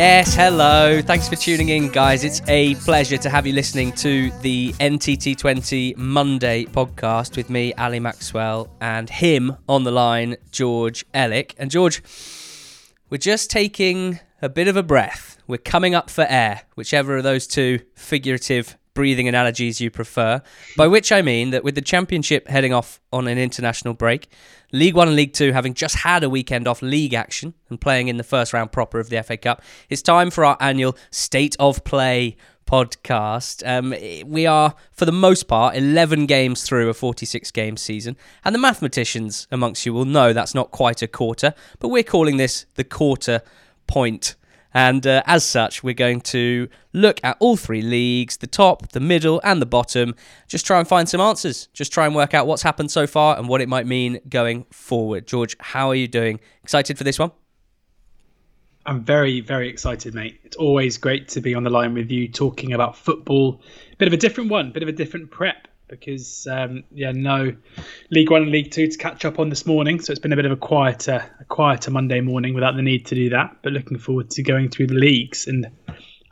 Yes, hello. Thanks for tuning in, guys. It's a pleasure to have you listening to the NTT20 Monday podcast with me, Ali Maxwell, and him on the line, George Elek. And George, we're just taking a bit of a breath. We're coming up for air, whichever of those two figurative breathing analogies you prefer. By which I mean that with the Championship heading off on an international break, League One and League Two having just had a weekend off league action and playing in the first round proper of the FA Cup, it's time for our annual State of Play podcast. Um, we are, for the most part, 11 games through a 46 game season. And the mathematicians amongst you will know that's not quite a quarter, but we're calling this the quarter point and uh, as such, we're going to look at all three leagues the top, the middle, and the bottom. Just try and find some answers. Just try and work out what's happened so far and what it might mean going forward. George, how are you doing? Excited for this one? I'm very, very excited, mate. It's always great to be on the line with you talking about football. Bit of a different one, bit of a different prep because um, yeah, no League One and League Two to catch up on this morning. So it's been a bit of a quieter, a quieter Monday morning without the need to do that. But looking forward to going through the leagues and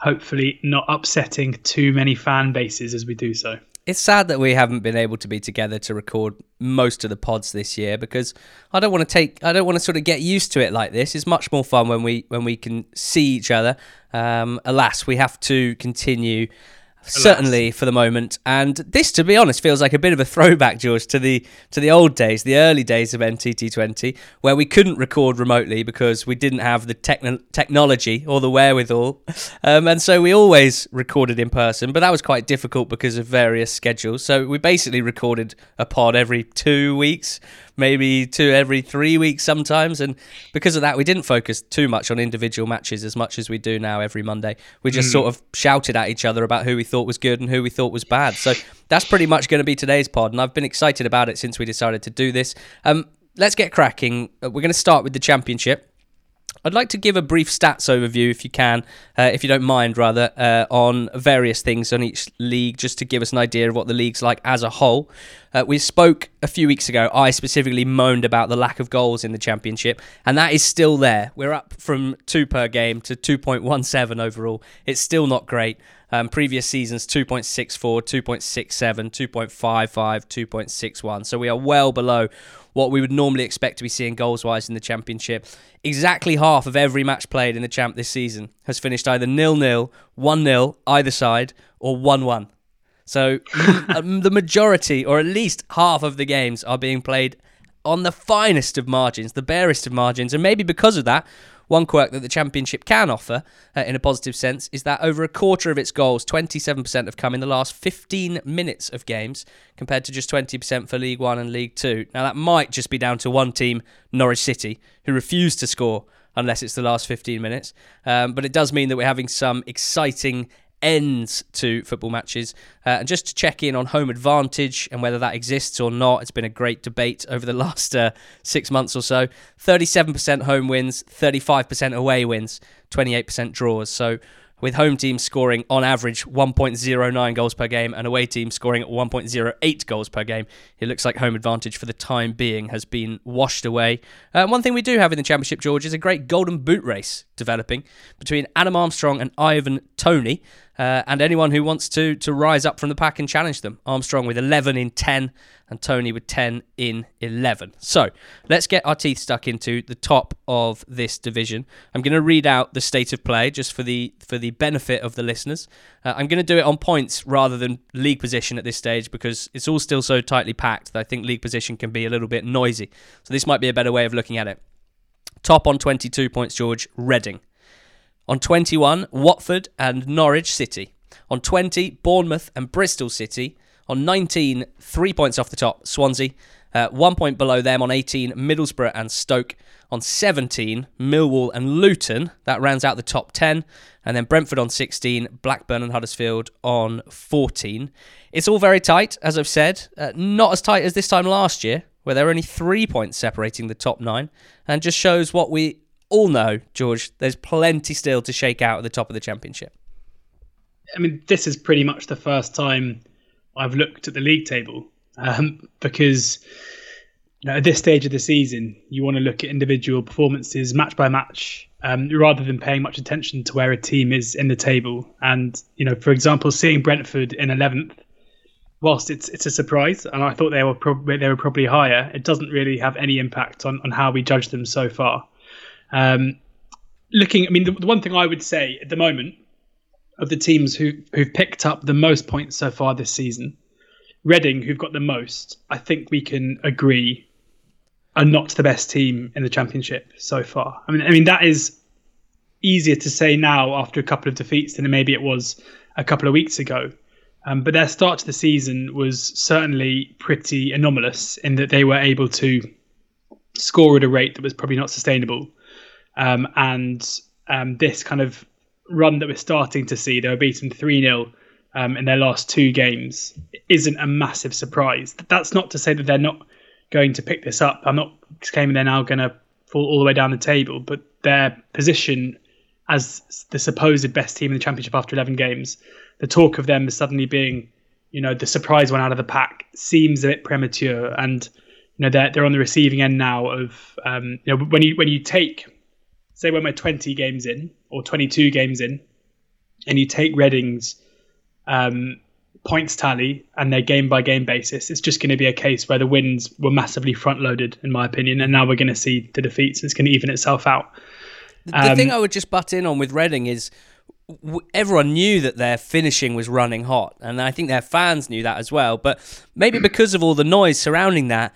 hopefully not upsetting too many fan bases as we do so. It's sad that we haven't been able to be together to record most of the pods this year because I don't want to take I don't want to sort of get used to it like this. It's much more fun when we when we can see each other. Um, alas, we have to continue certainly for the moment. And this, to be honest, feels like a bit of a throwback, George, to the to the old days, the early days of NTT20, where we couldn't record remotely because we didn't have the techn- technology or the wherewithal, um, and so we always recorded in person. But that was quite difficult because of various schedules. So we basically recorded a pod every two weeks maybe two every three weeks sometimes. And because of that, we didn't focus too much on individual matches as much as we do now every Monday. We just mm. sort of shouted at each other about who we thought was good and who we thought was bad. So that's pretty much going to be today's pod. And I've been excited about it since we decided to do this. Um, let's get cracking. Uh, we're going to start with the championship. I'd like to give a brief stats overview, if you can, uh, if you don't mind, rather, uh, on various things on each league, just to give us an idea of what the league's like as a whole. Uh, we spoke a few weeks ago. I specifically moaned about the lack of goals in the championship, and that is still there. We're up from two per game to 2.17 overall. It's still not great. Um, previous seasons 2.64, 2.67, 2.55, 2.61. So we are well below what we would normally expect to be seeing goals wise in the championship. Exactly half of every match played in the champ this season has finished either nil nil, one 0 either side, or one one. So um, the majority, or at least half of the games, are being played on the finest of margins, the barest of margins, and maybe because of that, one quirk that the Championship can offer, uh, in a positive sense, is that over a quarter of its goals, 27% have come in the last 15 minutes of games, compared to just 20% for League One and League Two. Now, that might just be down to one team, Norwich City, who refused to score unless it's the last 15 minutes. Um, but it does mean that we're having some exciting ends to football matches. Uh, and just to check in on home advantage and whether that exists or not, it's been a great debate over the last uh, six months or so. 37% home wins, 35% away wins, 28% draws. So with home teams scoring on average 1.09 goals per game and away teams scoring at 1.08 goals per game. It looks like home advantage for the time being has been washed away. Uh, one thing we do have in the Championship, George, is a great golden boot race developing between Adam Armstrong and Ivan Toney. Uh, and anyone who wants to to rise up from the pack and challenge them. Armstrong with 11 in 10 and Toney with 10 in 11. So let's get our teeth stuck into the top of this division. I'm going to read out the state of play just for the for the benefit of the listeners. Uh, I'm going to do it on points rather than league position at this stage because it's all still so tightly packed that I think league position can be a little bit noisy. So this might be a better way of looking at it. Top on 22 points, George, Reading. On 21, Watford and Norwich City. On 20, Bournemouth and Bristol City. On 19, three points off the top, Swansea. Uh, one point below them on 18, Middlesbrough and Stoke. On 17, Millwall and Luton. That rounds out the top 10. And then Brentford on 16, Blackburn and Huddersfield on 14. It's all very tight, as I've said. Uh, not as tight as this time last year, where there are only three points separating the top nine. And just shows what we all know, George. There's plenty still to shake out at the top of the championship. I mean, this is pretty much the first time I've looked at the league table um, because you know, at this stage of the season, you want to look at individual performances match by match, um, rather than paying much attention to where a team is in the table. And you know, for example, seeing Brentford in eleventh, whilst it's it's a surprise, and I thought they were probably they were probably higher, it doesn't really have any impact on on how we judge them so far. Um, looking, I mean, the, the one thing I would say at the moment of the teams who who've picked up the most points so far this season, Reading, who've got the most, I think we can agree are not the best team in the championship so far. I mean, I mean that is easier to say now after a couple of defeats than maybe it was a couple of weeks ago. Um, but their start to the season was certainly pretty anomalous in that they were able to score at a rate that was probably not sustainable. Um, and um, this kind of run that we're starting to see, they were beaten 3 0 um, in their last two games, isn't a massive surprise. That's not to say that they're not going to pick this up. I'm not claiming they're now going to fall all the way down the table, but their position as the supposed best team in the championship after 11 games, the talk of them suddenly being, you know, the surprise one out of the pack seems a bit premature. And you know they're they're on the receiving end now of um, you know when you when you take say when we're 20 games in or 22 games in, and you take Reading's um, points tally and their game by game basis, it's just going to be a case where the wins were massively front loaded, in my opinion, and now we're going to see the defeats. It's going to even itself out. The um, thing I would just butt in on with Reading is everyone knew that their finishing was running hot, and I think their fans knew that as well. But maybe because of all the noise surrounding that,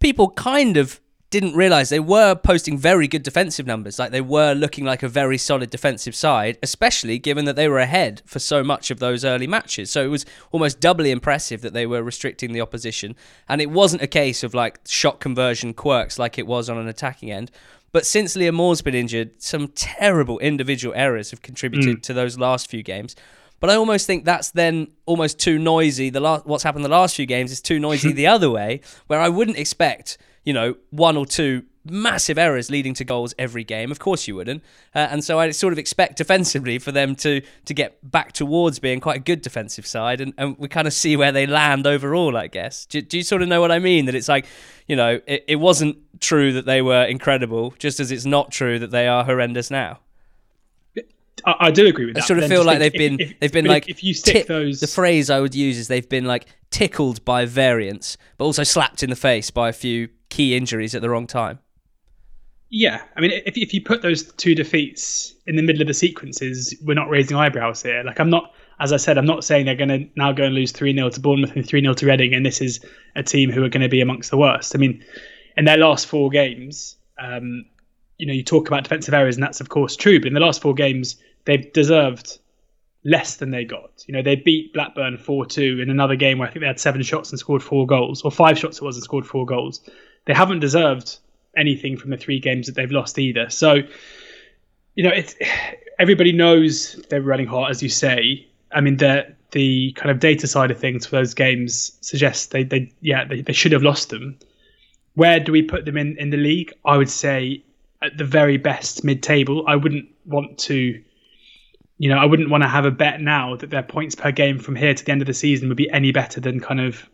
people kind of didn't realize they were posting very good defensive numbers. Like they were looking like a very solid defensive side, especially given that they were ahead for so much of those early matches. So it was almost doubly impressive that they were restricting the opposition. And it wasn't a case of like shot conversion quirks like it was on an attacking end. But since Liam Moore's been injured, some terrible individual errors have contributed mm. to those last few games. But I almost think that's then almost too noisy. The last, what's happened the last few games is too noisy the other way, where I wouldn't expect you know, one or two massive errors leading to goals every game. Of course you wouldn't. Uh, and so I sort of expect defensively for them to to get back towards being quite a good defensive side. And, and we kind of see where they land overall, I guess. Do, do you sort of know what I mean? That it's like, you know, it, it wasn't true that they were incredible, just as it's not true that they are horrendous now. I, I do agree with that. I sort of feel like they've been if, they've been like if you stick those the phrase I would use is they've been like tickled by variance, but also slapped in the face by a few key injuries at the wrong time. Yeah, I mean, if if you put those two defeats in the middle of the sequences, we're not raising eyebrows here. Like I'm not, as I said, I'm not saying they're going to now go and lose three 0 to Bournemouth and three 0 to Reading, and this is a team who are going to be amongst the worst. I mean, in their last four games, um, you know, you talk about defensive errors, and that's of course true. But in the last four games, they've deserved less than they got. You know, they beat Blackburn 4 2 in another game where I think they had seven shots and scored four goals, or five shots it was and scored four goals they haven't deserved anything from the three games that they've lost either. So, you know, it's everybody knows they're running hot, as you say. I mean, the the kind of data side of things for those games suggests they, they yeah they, they should have lost them. Where do we put them in in the league? I would say at the very best mid table. I wouldn't want to, you know, I wouldn't want to have a bet now that their points per game from here to the end of the season would be any better than kind of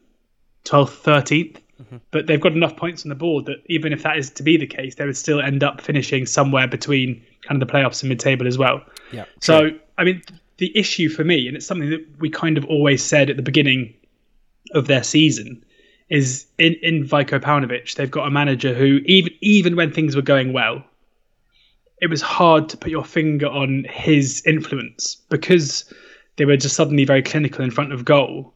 12th, 13th. Mm-hmm. But they've got enough points on the board that even if that is to be the case, they would still end up finishing somewhere between kind of the playoffs and mid-table as well. Yeah. So I mean, the issue for me, and it's something that we kind of always said at the beginning of their season, is in in Veljko Paunovic, they've got a manager who even even when things were going well, it was hard to put your finger on his influence because they were just suddenly very clinical in front of goal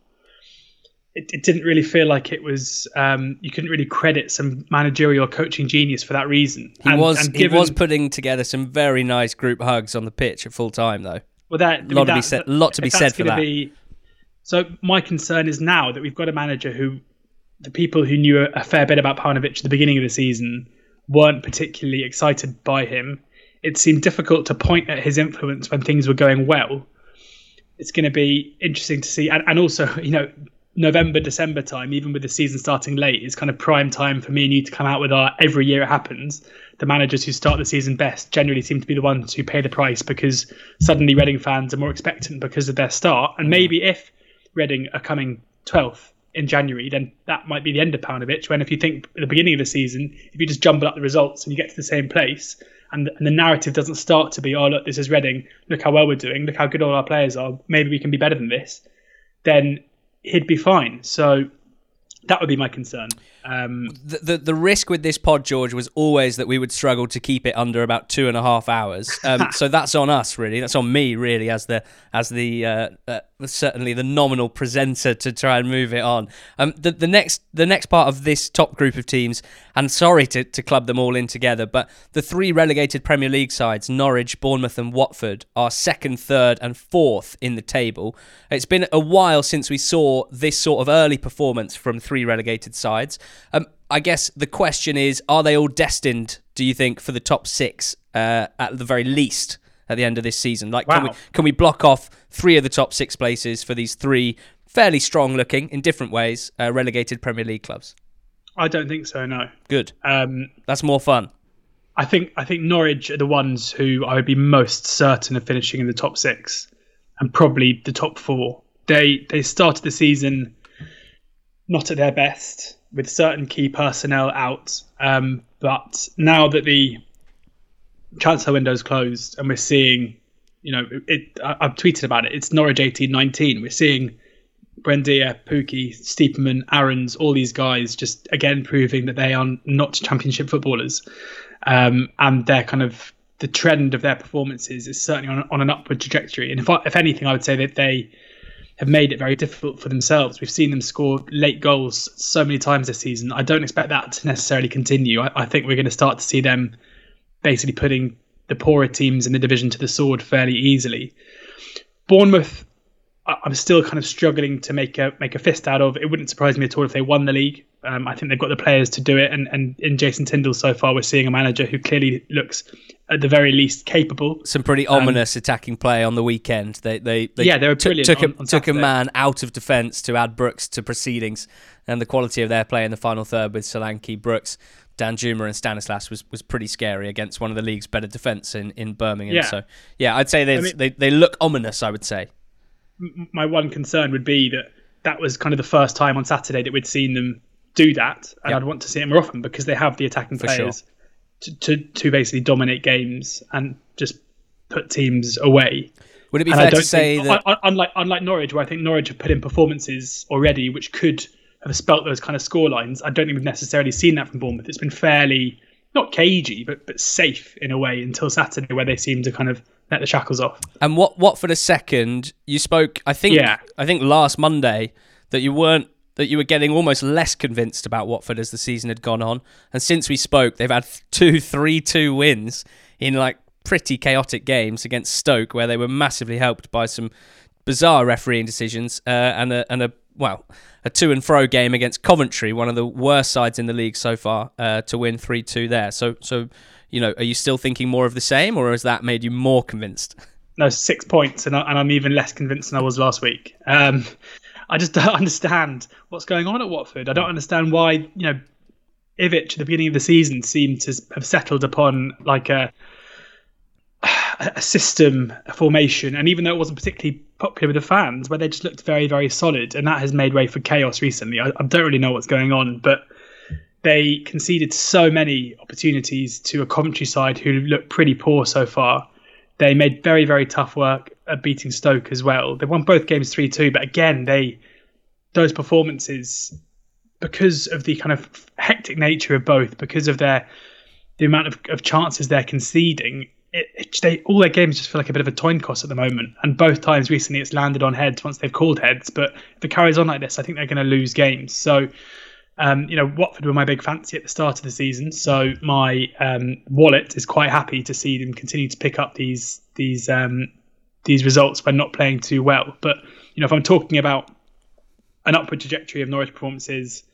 it, it didn't really feel like it was um, you couldn't really credit some managerial coaching genius for that reason. He and, was and given, he was putting together some very nice group hugs on the pitch at full time though. Well, that a lot to be said. A lot to be said for that. Be, so my concern is now that we've got a manager who the people who knew a fair bit about Paunovic at the beginning of the season weren't particularly excited by him. It seemed difficult to point at his influence when things were going well. It's going to be interesting to see, and, and also, you know, November, December time, even with the season starting late, is kind of prime time for me and you to come out with our every year it happens. The managers who start the season best generally seem to be the ones who pay the price because suddenly Reading fans are more expectant because of their start. And maybe if Reading are coming 12th in January, then that might be the end of Paunovic. When if you think at the beginning of the season, if you just jumble up the results and you get to the same place, and, and the narrative doesn't start to be, oh look, this is Reading, look how well we're doing, look how good all our players are, maybe we can be better than this, then he'd be fine. So that would be my concern. Um, the, the, the risk with this pod, George, was always that we would struggle to keep it under about two and a half hours. Um, so that's on us, really. That's on me, really, as the as the uh, uh, certainly the nominal presenter to try and move it on. Um, the the next the next part of this top group of teams, and sorry to, to club them all in together, but the three relegated Premier League sides, Norwich, Bournemouth, and Watford, are second, third, and fourth in the table. It's been a while since we saw this sort of early performance from three relegated sides. Um, I guess the question is: Are they all destined? Do you think for the top six uh, at the very least at the end of this season? Like, wow. can we can we block off three of the top six places for these three fairly strong looking in different ways uh, relegated Premier League clubs? I don't think so. No. Good. Um, That's more fun. I think I think Norwich are the ones who I would be most certain of finishing in the top six, and probably the top four. They they started the season not at their best with certain key personnel out. Um, but now that the transfer window is closed and we're seeing, you know, it, I, have tweeted about it. It's Norwich 18 19. We're seeing Buendia, Pukki, Stiepermann, Aarons, all these guys just again proving that they are not championship footballers. Um, and they're kind of the trend of their performances is certainly on, on an upward trajectory. And if, I, if anything, I would say that they have made it very difficult for themselves. We've seen them score late goals so many times this season. I don't expect that to necessarily continue. I, I think we're going to start to see them basically putting the poorer teams in the division to the sword fairly easily. Bournemouth, I'm still kind of struggling to make a make a fist out of. It wouldn't surprise me at all if they won the league. Um, I think they've got the players to do it, and, and in Jason Tindall so far, we're seeing a manager who clearly looks at the very least capable. Some pretty um, ominous attacking play on the weekend. They they, they yeah they were brilliant. T- took on, a, took a man out of defence to add Brooks to proceedings, and the quality of their play in the final third with Solanke, Brooks, Danjuma and Stanislas was, was pretty scary against one of the league's better defence in, in Birmingham. Yeah. So yeah, I'd say I mean, they they look ominous. I would say. My one concern would be that that was kind of the first time on Saturday that we'd seen them do that, and yep. I'd want to see it more often because they have the attacking For players sure. to, to, to basically dominate games and just put teams away. Would it be and fair to say think, that unlike unlike Norwich, where I think Norwich have put in performances already which could have spelt those kind of score lines, I don't think we've necessarily seen that from Bournemouth. It's been fairly not cagey, but but safe in a way until Saturday, where they seem to kind of let the shackles off. And what what for the second you spoke? I think yeah. I think last Monday that you weren't that you were getting almost less convinced about Watford as the season had gone on. And since we spoke, they've had two, three, two wins in like pretty chaotic games against Stoke, where they were massively helped by some bizarre refereeing decisions uh, and a and a well a to and fro game against Coventry, one of the worst sides in the league so far, uh, to win three two there. So so you know, are you still thinking more of the same, or has that made you more convinced? No, six points, and, I, am even less convinced than I was last week. Um, I just don't understand what's going on at Watford. I don't understand why you know Ivic at the beginning of the season seemed to have settled upon like a a system, a formation, and even though it wasn't particularly popular with the fans, where they just looked very, very solid, and that has made way for chaos recently. I, I don't really know what's going on, but they conceded so many opportunities to a Coventry side who looked pretty poor so far. They made very, very tough work at beating Stoke as well. They won both games three two, but again, they those performances because of the kind of hectic nature of both, because of their the amount of, of chances they're conceding, it, it, they all their games just feel like a bit of a coin toss at the moment. And both times recently, it's landed on heads once they've called heads. But if it carries on like this, I think they're going to lose games. So. Um, you know, Watford were my big fancy at the start of the season, so my um, wallet is quite happy to see them continue to pick up these these um, these results when not playing too well. But you know, if I'm talking about an upward trajectory of Norwich performances,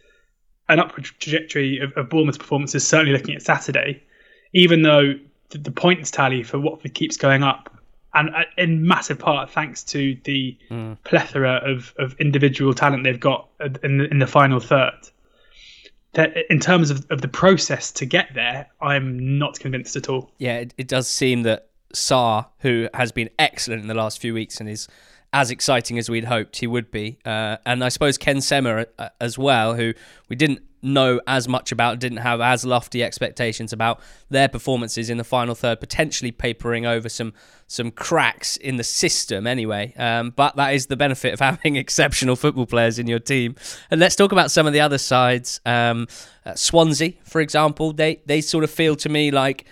an upward trajectory of, of Bournemouth performances, certainly looking at Saturday, even though the, the points tally for Watford keeps going up, and uh, in massive part thanks to the mm. plethora of, of individual talent they've got in the, in the final third. That in terms of, of the process to get there, I'm not convinced at all. Yeah, it, it does seem that Sarr, who has been excellent in the last few weeks and is as exciting as we'd hoped he would be. Uh, and I suppose Ken Sema uh, as well, who we didn't know as much about, didn't have as lofty expectations about their performances in the final third, potentially papering over some some cracks in the system anyway. Um, but that is the benefit of having exceptional football players in your team. And let's talk about some of the other sides. Um, uh, Swansea, for example, they they sort of feel to me like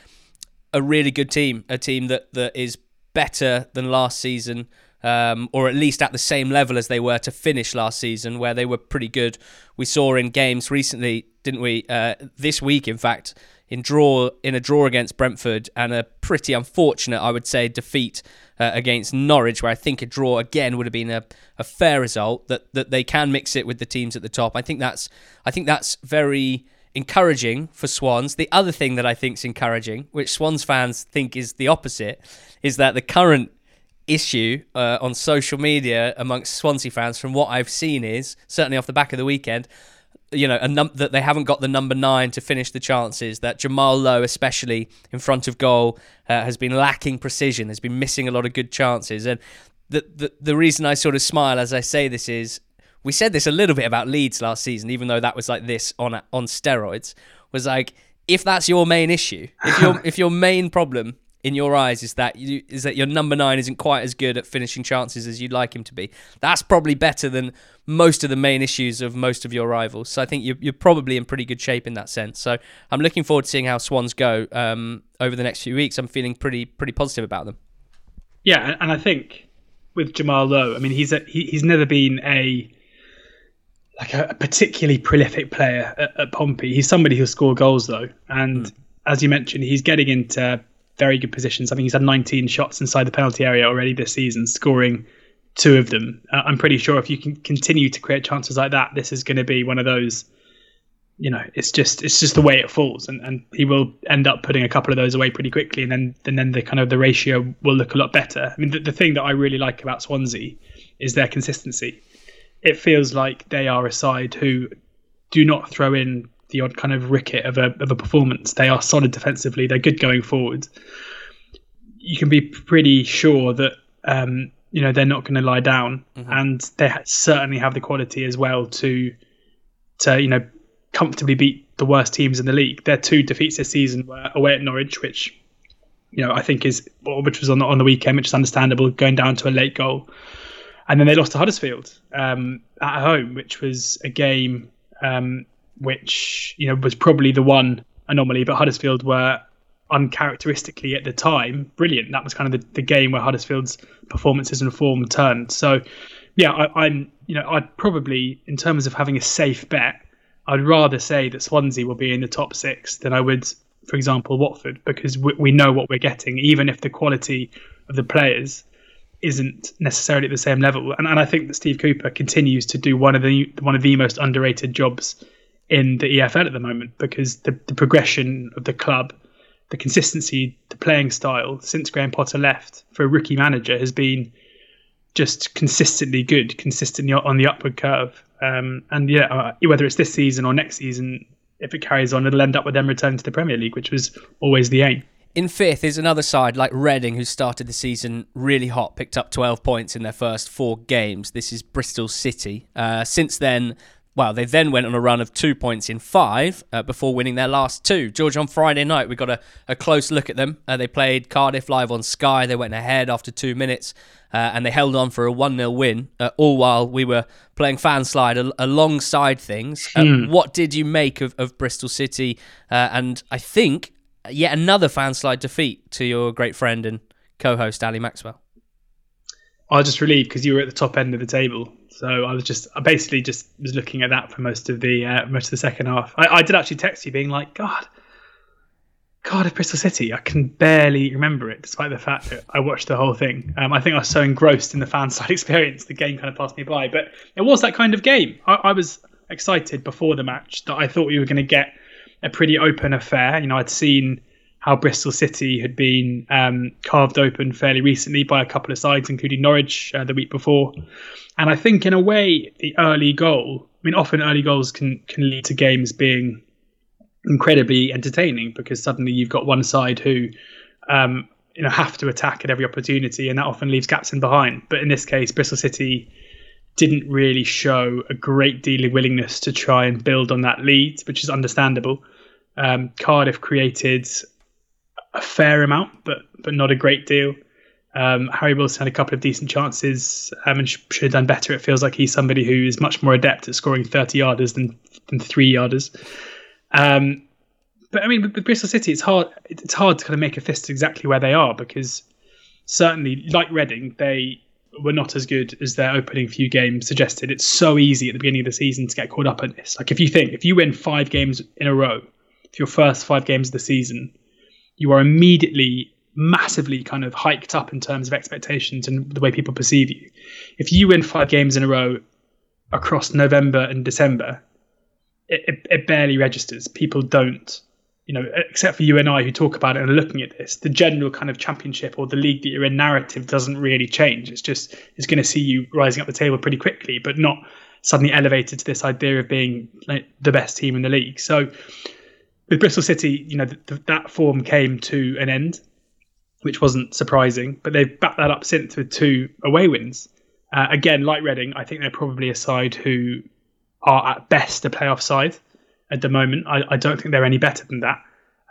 a really good team, a team that that is better than last season um, or at least at the same level as they were to finish last season, where they were pretty good. We saw in games recently, didn't we? Uh, this week, in fact, in draw in a draw against Brentford and a pretty unfortunate, I would say, defeat uh, against Norwich, where I think a draw again would have been a, a fair result. That that they can mix it with the teams at the top. I think that's I think that's very encouraging for Swans. The other thing that I think is encouraging, which Swans fans think is the opposite, is that the current issue uh, on social media amongst Swansea fans, from what I've seen, is certainly off the back of the weekend. You know, num- that they haven't got the number nine to finish the chances. That Jamal Lowe, especially in front of goal, uh, has been lacking precision. Has been missing a lot of good chances. And the, the the reason I sort of smile as I say this is we said this a little bit about Leeds last season, even though that was like this on on steroids. Was like if that's your main issue, if your if your main problem in your eyes is that you is that your number nine isn't quite as good at finishing chances as you'd like him to be. That's probably better than most of the main issues of most of your rivals. So I think you're, you're probably in pretty good shape in that sense. So I'm looking forward to seeing how Swans go um, over the next few weeks. I'm feeling pretty pretty positive about them. Yeah, and I think with Jamal Lowe, I mean he's a, he, he's never been a like a, a particularly prolific player at, at, Pompey. He's somebody who'll score goals though, and mm. as you mentioned, he's getting into very good positions. I think he's had 19 shots inside the penalty area already this season, scoring two of them. Uh, I'm pretty sure if you can continue to create chances like that, this is going to be one of those. You know, it's just it's just the way it falls, and, and he will end up putting a couple of those away pretty quickly, and then and then the kind of the ratio will look a lot better. I mean, the, the thing that I really like about Swansea is their consistency. It feels like they are a side who do not throw in the odd kind of ricket of a of a performance. They are solid defensively. They're good going forward. You can be pretty sure that um, you know they're not going to lie down, mm-hmm. and they certainly have the quality as well to to you know comfortably beat the worst teams in the league. Their two defeats this season were away at Norwich, which you know I think is which was on the, on the weekend, which is understandable, going down to a late goal, and then they lost to Huddersfield um, at home, which was a game. Um, which you know was probably the one anomaly. But Huddersfield were uncharacteristically at the time brilliant. That was kind of the, the game where Huddersfield's performances and form turned. So yeah, I, am you know I'd probably in terms of having a safe bet, I'd rather say that Swansea will be in the top six than I would, for example, Watford, because we, we know what we're getting, even if the quality of the players isn't necessarily at the same level. And, and I think that Steve Cooper continues to do one of the one of the most underrated jobs in the EFL at the moment because the, the progression of the club, the consistency, the playing style since Graham Potter left for a rookie manager has been just consistently good, consistently on the upward curve. Um, and yeah, uh, whether it's this season or next season, if it carries on, it'll end up with them returning to the Premier League, which was always the aim. In fifth is another side like Reading, who started the season really hot, picked up 12 points in their first four games. This is Bristol City. Uh, since then, well, they then went on a run of two points in five uh, before winning their last two. George, on Friday night, we got a, a close look at them. Uh, they played Cardiff live on Sky. They went ahead after two minutes uh, and they held on for a 1 0 win, uh, all while we were playing Fanslide al- alongside things. Uh, hmm. What did you make of, of Bristol City? Uh, and I think yet another Fanslide defeat to your great friend and co host, Ali Maxwell. I was just relieved because you were at the top end of the table so I was just, I basically just was looking at that for most of the uh, most of the second half. I, I, did actually text you being like, God, God of Bristol City, I can barely remember it, despite the fact that I watched the whole thing. Um, I think I was so engrossed in the Fanslide experience, the game kind of passed me by. But it was that kind of game. I, I was excited before the match that I thought we were going to get a pretty open affair. You know, I'd seen how Bristol City had been um, carved open fairly recently by a couple of sides, including Norwich uh, the week before. And I think, in a way, the early goal. I mean, often early goals can can lead to games being incredibly entertaining because suddenly you've got one side who um, you know have to attack at every opportunity, and that often leaves gaps in behind. But in this case, Bristol City didn't really show a great deal of willingness to try and build on that lead, which is understandable. Um, Cardiff created a fair amount, but but not a great deal. Um, Harry Wilson had a couple of decent chances um, and should have done better. It feels like he's somebody who is much more adept at scoring 30 yarders than, than three yarders. Um, but I mean, with, with, Bristol City, it's hard. It's hard to kind of make a fist exactly where they are because certainly, like Reading, they were not as good as their opening few games suggested. It's so easy at the beginning of the season to get caught up in this. Like if you think if you win five games in a row, for your first five games of the season, you are immediately massively kind of hiked up in terms of expectations and the way people perceive you. If you win five games in a row across November and December, it, it, it, barely registers. People don't, you know, except for you and I who talk about it and are looking at this, the general kind of championship or the league that you're in narrative doesn't really change. It's just, it's going to see you rising up the table pretty quickly, but not suddenly elevated to this idea of being like the best team in the league. So with Bristol City, you know, that form came to an end which wasn't surprising. But they've backed that up since with two away wins. Uh, again, like Reading, I think they're probably a side who are at best a playoff side at the moment. I, I don't think they're any better than that.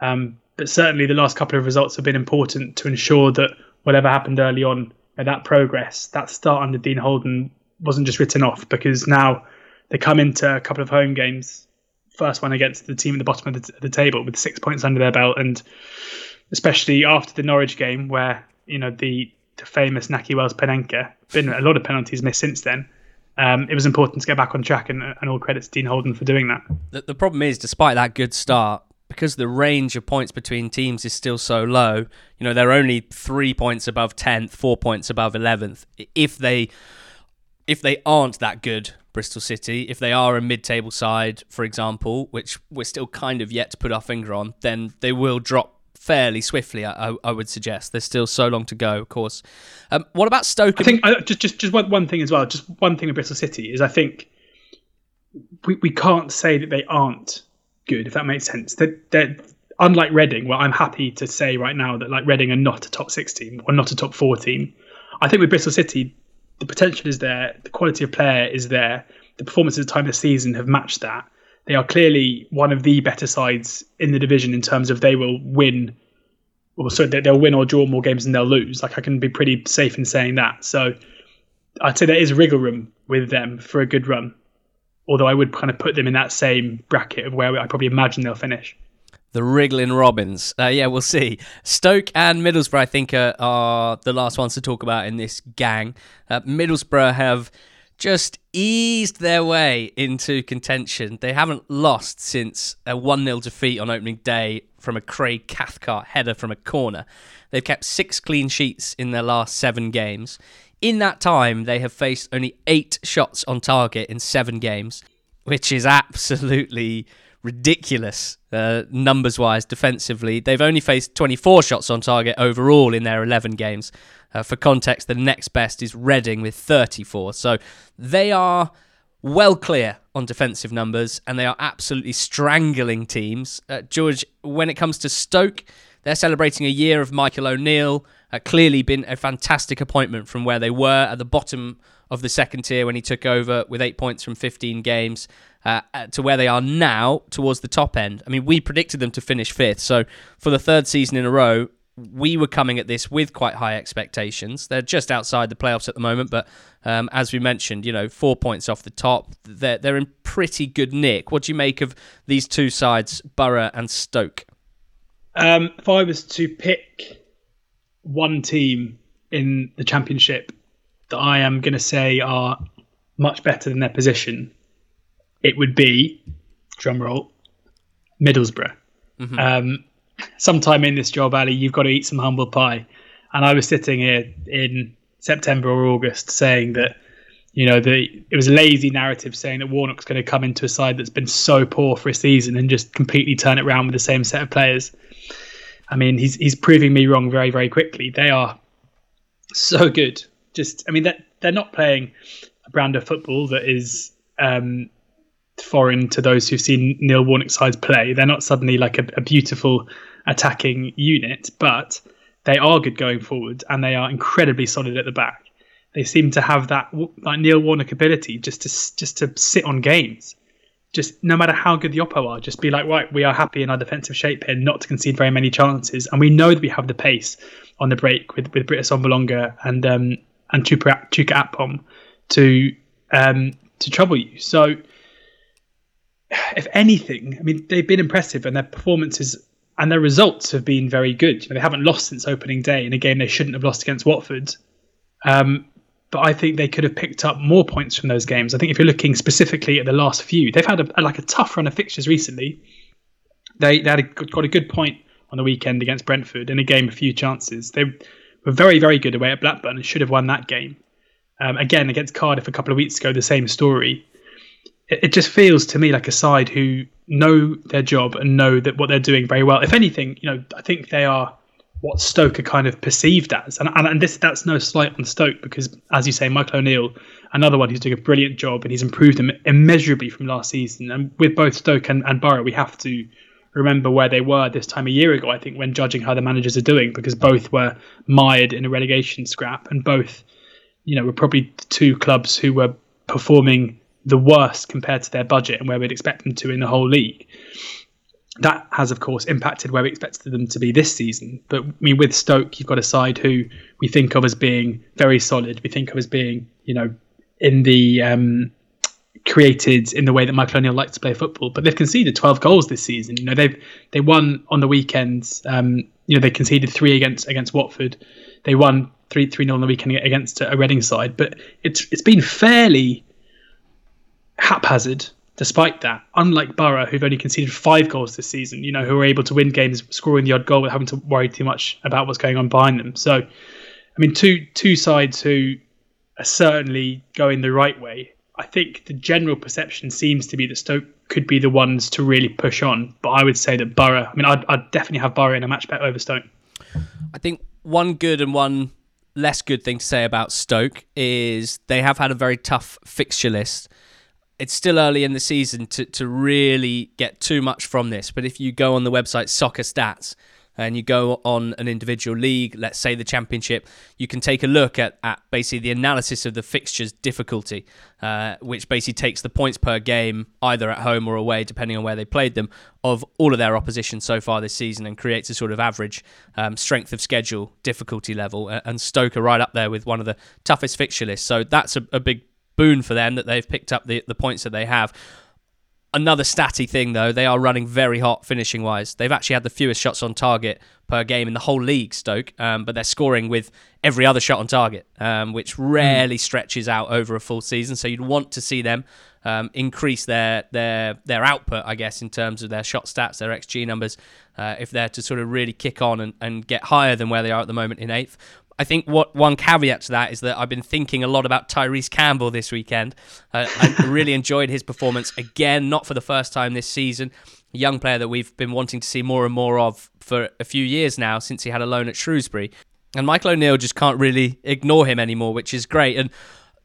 Um, but certainly, the last couple of results have been important to ensure that whatever happened early on, that progress, that start under Dean Holden, wasn't just written off because now they come into a couple of home games. First one against the team at the bottom of the, the table with six points under their belt, and especially after the Norwich game where you know the, the famous Nakhi Wells Panenka. Been a lot of penalties missed since then. Um, it was important to get back on track, and, and all credit to Dean Holden for doing that. The, the problem is, despite that good start, because the range of points between teams is still so low, you know, they're only three points above 10th, four points above 11th. If they if they aren't that good, Bristol City, if they are a mid-table side, for example, which we're still kind of yet to put our finger on, then they will drop fairly swiftly. I, I, would suggest there's still so long to go. Of course. Um, what about Stoke? I think uh, just just just one, one thing as well. Just one thing with Bristol City is I think we we can't say that they aren't good if that makes sense. That they're, they're unlike Reading. Well, I'm happy to say right now that like Reading are not a top six team or not a top four team. I think with Bristol City, the potential is there, the quality of player is there, the performances at the time of the season have matched that they are clearly one of the better sides in the division in terms of they will win or so they'll win or draw more games than they'll lose. Like I can be pretty safe in saying that. So I'd say there is wriggle room with them for a good run. Although I would kind of put them in that same bracket of where I probably imagine they'll finish. The Wriggling Robins. Uh, yeah, we'll see. Stoke and Middlesbrough, I think, are, are the last ones to talk about in this gang. Uh, Middlesbrough have just eased their way into contention. They haven't lost since a 1 0 defeat on opening day from a Craig Cathcart header from a corner. They've kept six clean sheets in their last seven games. In that time, they have faced only eight shots on target in seven games, which is absolutely ridiculous uh, numbers wise defensively. They've only faced 24 shots on target overall in their 11 games. Uh, for context, the next best is Reading with 34. So they are well clear on defensive numbers and they are absolutely strangling teams. Uh, George, when it comes to Stoke, they're celebrating a year of Michael O'Neill. Uh, clearly been a fantastic appointment from where they were at the bottom of the second tier when he took over with eight points from 15 games uh, to where they are now towards the top end. I mean, we predicted them to finish fifth. So for the third season in a row, we were coming at this with quite high expectations. They're just outside the playoffs at the moment, but um, as we mentioned, you know, four points off the top. They're they're in pretty good nick. What do you make of these two sides, Borough and Stoke? Um, if I was to pick one team in the championship that I am going to say are much better than their position, it would be drumroll Middlesbrough. Mm-hmm. Um, sometime in this job, Ali, you've got to eat some humble pie. And I was sitting here in September or August saying that, you know, the it was a lazy narrative saying that Warnock's going to come into a side that's been so poor for a season and just completely turn it around with the same set of players. I mean, he's he's proving me wrong very very quickly. They are so good. Just, I mean, that they're, they're not playing a brand of football that is um, foreign to those who've seen Neil Warnock sides play. They're not suddenly like a, a beautiful attacking unit, but they are good going forward and they are incredibly solid at the back. They seem to have that like Neil Warnock ability just to just to sit on games. Just no matter how good the Oppo are, just be like, right, we are happy in our defensive shape here, not to concede very many chances, and we know that we have the pace on the break with with Assombalonga and um, and Chuba, Akpom to um, to trouble you. So, if anything, I mean, they've been impressive, and their performances and their results have been very good. You know, they haven't lost since opening day in a game they shouldn't have lost against Watford. Um, but I think they could have picked up more points from those games. I think if you're looking specifically at the last few, they've had a, a, like a tough run of fixtures recently. They, they had a, got a good point on the weekend against Brentford in a game, a few chances. They were very, very good away at Blackburn and should have won that game. Um, again, against Cardiff a couple of weeks ago, the same story. It, just feels to me like a side who know their job and know that what they're doing very well. If anything, you know, I think they are what Stoke are kind of perceived as, and and, and this that's no slight on Stoke because, as you say, Michael O'Neill, another one who's doing a brilliant job and he's improved them immeasurably from last season. And with both Stoke and, and Borough, we have to remember where they were this time a year ago. I think when judging how the managers are doing, because both were mired in a relegation scrap, and both, you know, were probably two clubs who were performing the worst compared to their budget and where we'd expect them to in the whole league. That has, of course, impacted where we expected them to be this season. But I mean, with Stoke, you've got a side who we think of as being very solid. We think of as being, you know, in the um, created in the way that Michael O'Neill likes to play football. But they've conceded 12 goals this season. You know, they've they won on the weekends. Um, you know, they conceded three against against Watford. They won three three 0 on the weekend against a Reading side. But it's it's been fairly haphazard despite that. Unlike Borough, who've only conceded five goals this season, you know, who are able to win games scoring the odd goal without having to worry too much about what's going on behind them. So, I mean, two two sides who are certainly going the right way. I think the general perception seems to be that Stoke could be the ones to really push on, but I would say that Borough. I mean, I'd, I'd definitely have Borough in a match bet over Stoke. I think one good and one less good thing to say about Stoke is they have had a very tough fixture list it's still early in the season to, to really get too much from this. But if you go on the website Soccer Stats and you go on an individual league, let's say the Championship, you can take a look at, at basically the analysis of the fixtures difficulty, uh, which basically takes the points per game, either at home or away, depending on where they played them, of all of their opposition so far this season and creates a sort of average um, strength of schedule difficulty level. And Stoke are right up there with one of the toughest fixture lists. So that's a, a big boon for them that they've picked up the, the points that they have. Another statty thing, though, they are running very hot finishing wise. They've actually had the fewest shots on target per game in the whole league, Stoke, um, but they're scoring with every other shot on target, um, which hmm. rarely mm. stretches out over a full season. So you'd want to see them um, increase their their their output, I guess, in terms of their shot stats, their XG numbers, uh, if they're to sort of really kick on and, and get higher than where they are at the moment in eighth. I think what one caveat to that is that I've been thinking a lot about Tyrese Campbell this weekend. Uh, I really enjoyed his performance again, not for the first time this season. A young player that we've been wanting to see more and more of for a few years now since he had a loan at Shrewsbury. And Michael O'Neill just can't really ignore him anymore, which is great. And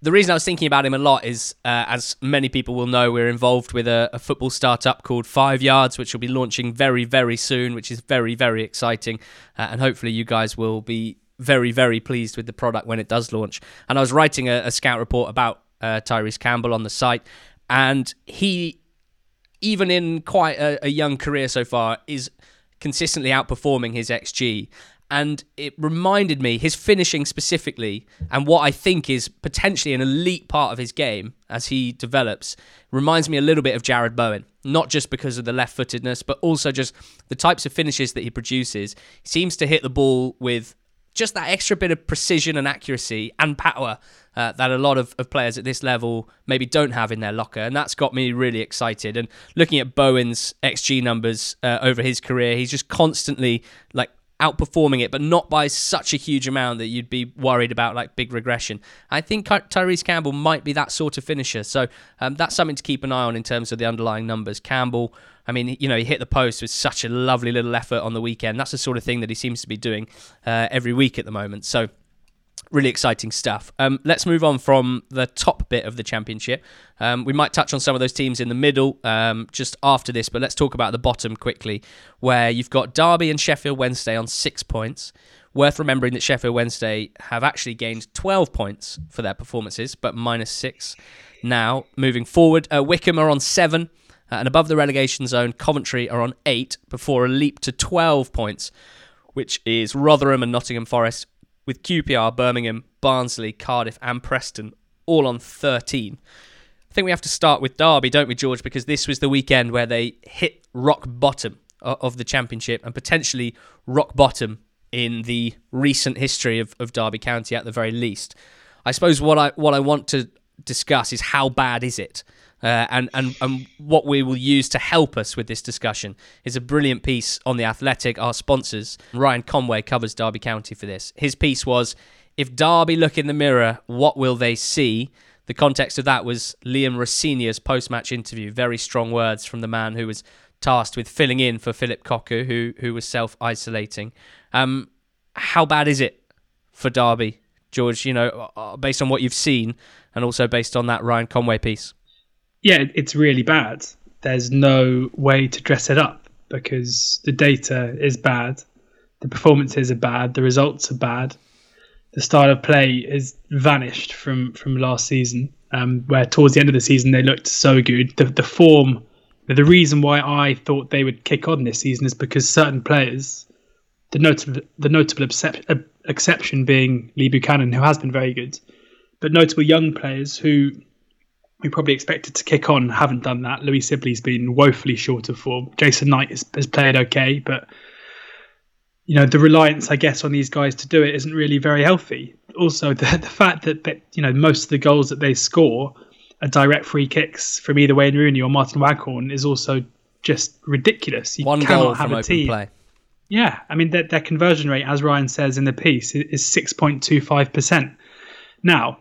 the reason I was thinking about him a lot is, uh, as many people will know, we're involved with a, a, football startup called Five Yards, which will be launching very, very soon, which is very, very exciting. Uh, and hopefully, you guys will be very, very pleased with the product when it does launch. And I was writing a, a scout report about uh, Tyrese Campbell on the site, and he, even in quite a, a young career so far, is consistently outperforming his XG. And it reminded me, his finishing specifically, and what I think is potentially an elite part of his game as he develops, reminds me a little bit of Jarrod Bowen. Not just because of the left footedness, but also just the types of finishes that he produces. He seems to hit the ball with just that extra bit of precision and accuracy and power uh, that a lot of, of players at this level maybe don't have in their locker. And that's got me really excited. And looking at Bowen's XG numbers uh, over his career, he's just constantly like outperforming it, but not by such a huge amount that you'd be worried about like big regression. I think Tyrese Campbell might be that sort of finisher. So um, that's something to keep an eye on in terms of the underlying numbers. Campbell I mean, you know, he hit the post with such a lovely little effort on the weekend. That's the sort of thing that he seems to be doing uh, every week at the moment. So, really exciting stuff. Um, let's move on from the top bit of the championship. Um, we might touch on some of those teams in the middle um, just after this, but let's talk about the bottom quickly, where you've got Derby and Sheffield Wednesday on six points. Worth remembering that Sheffield Wednesday have actually gained 12 points for their performances, but minus six now. Moving forward, uh, Wycombe are on seven, uh, and above the relegation zone, Coventry are on eight before a leap to 12 points, which is Rotherham and Nottingham Forest, with QPR, Birmingham, Barnsley, Cardiff, and Preston all on 13. I think we have to start with Derby, don't we, George? Because this was the weekend where they hit rock bottom uh, of the championship and potentially rock bottom in the recent history of, of Derby County at the very least. I suppose what I what I want to discuss is how bad is it? Uh, and, and, and what we will use to help us with this discussion is a brilliant piece on The Athletic, our sponsors. Ryan Conway covers Derby County for this. His piece was If Derby look in the mirror, what will they see? The context of that was Liam Rosenior's post match interview. Very strong words from the man who was tasked with filling in for Philip Cocu, who, who was self isolating. Um, how bad is it for Derby, George? You know, uh, based on what you've seen, and also based on that Ryan Conway piece. Yeah, it's really bad. There's no way to dress it up because the data is bad, the performances are bad, the results are bad, the style of play has vanished from from last season. Um, where towards the end of the season they looked so good. The the form, the reason why I thought they would kick on this season is because certain players the notable the notable uh, exception being Lee Buchanan, who has been very good, but notable young players who we probably expected to kick on haven't done that. Louie Sibley's been woefully short of form. Jason Knight has, has played okay, but you know the reliance, I guess, on these guys to do it isn't really very healthy. Also, the, the fact that, that you know most of the goals that they score are direct free kicks from either Wayne Rooney or Martin Waghorn is also just ridiculous. You One goal from open team. play. Yeah, I mean their, their conversion rate, as Ryan says in the piece, is six point two five percent. Now,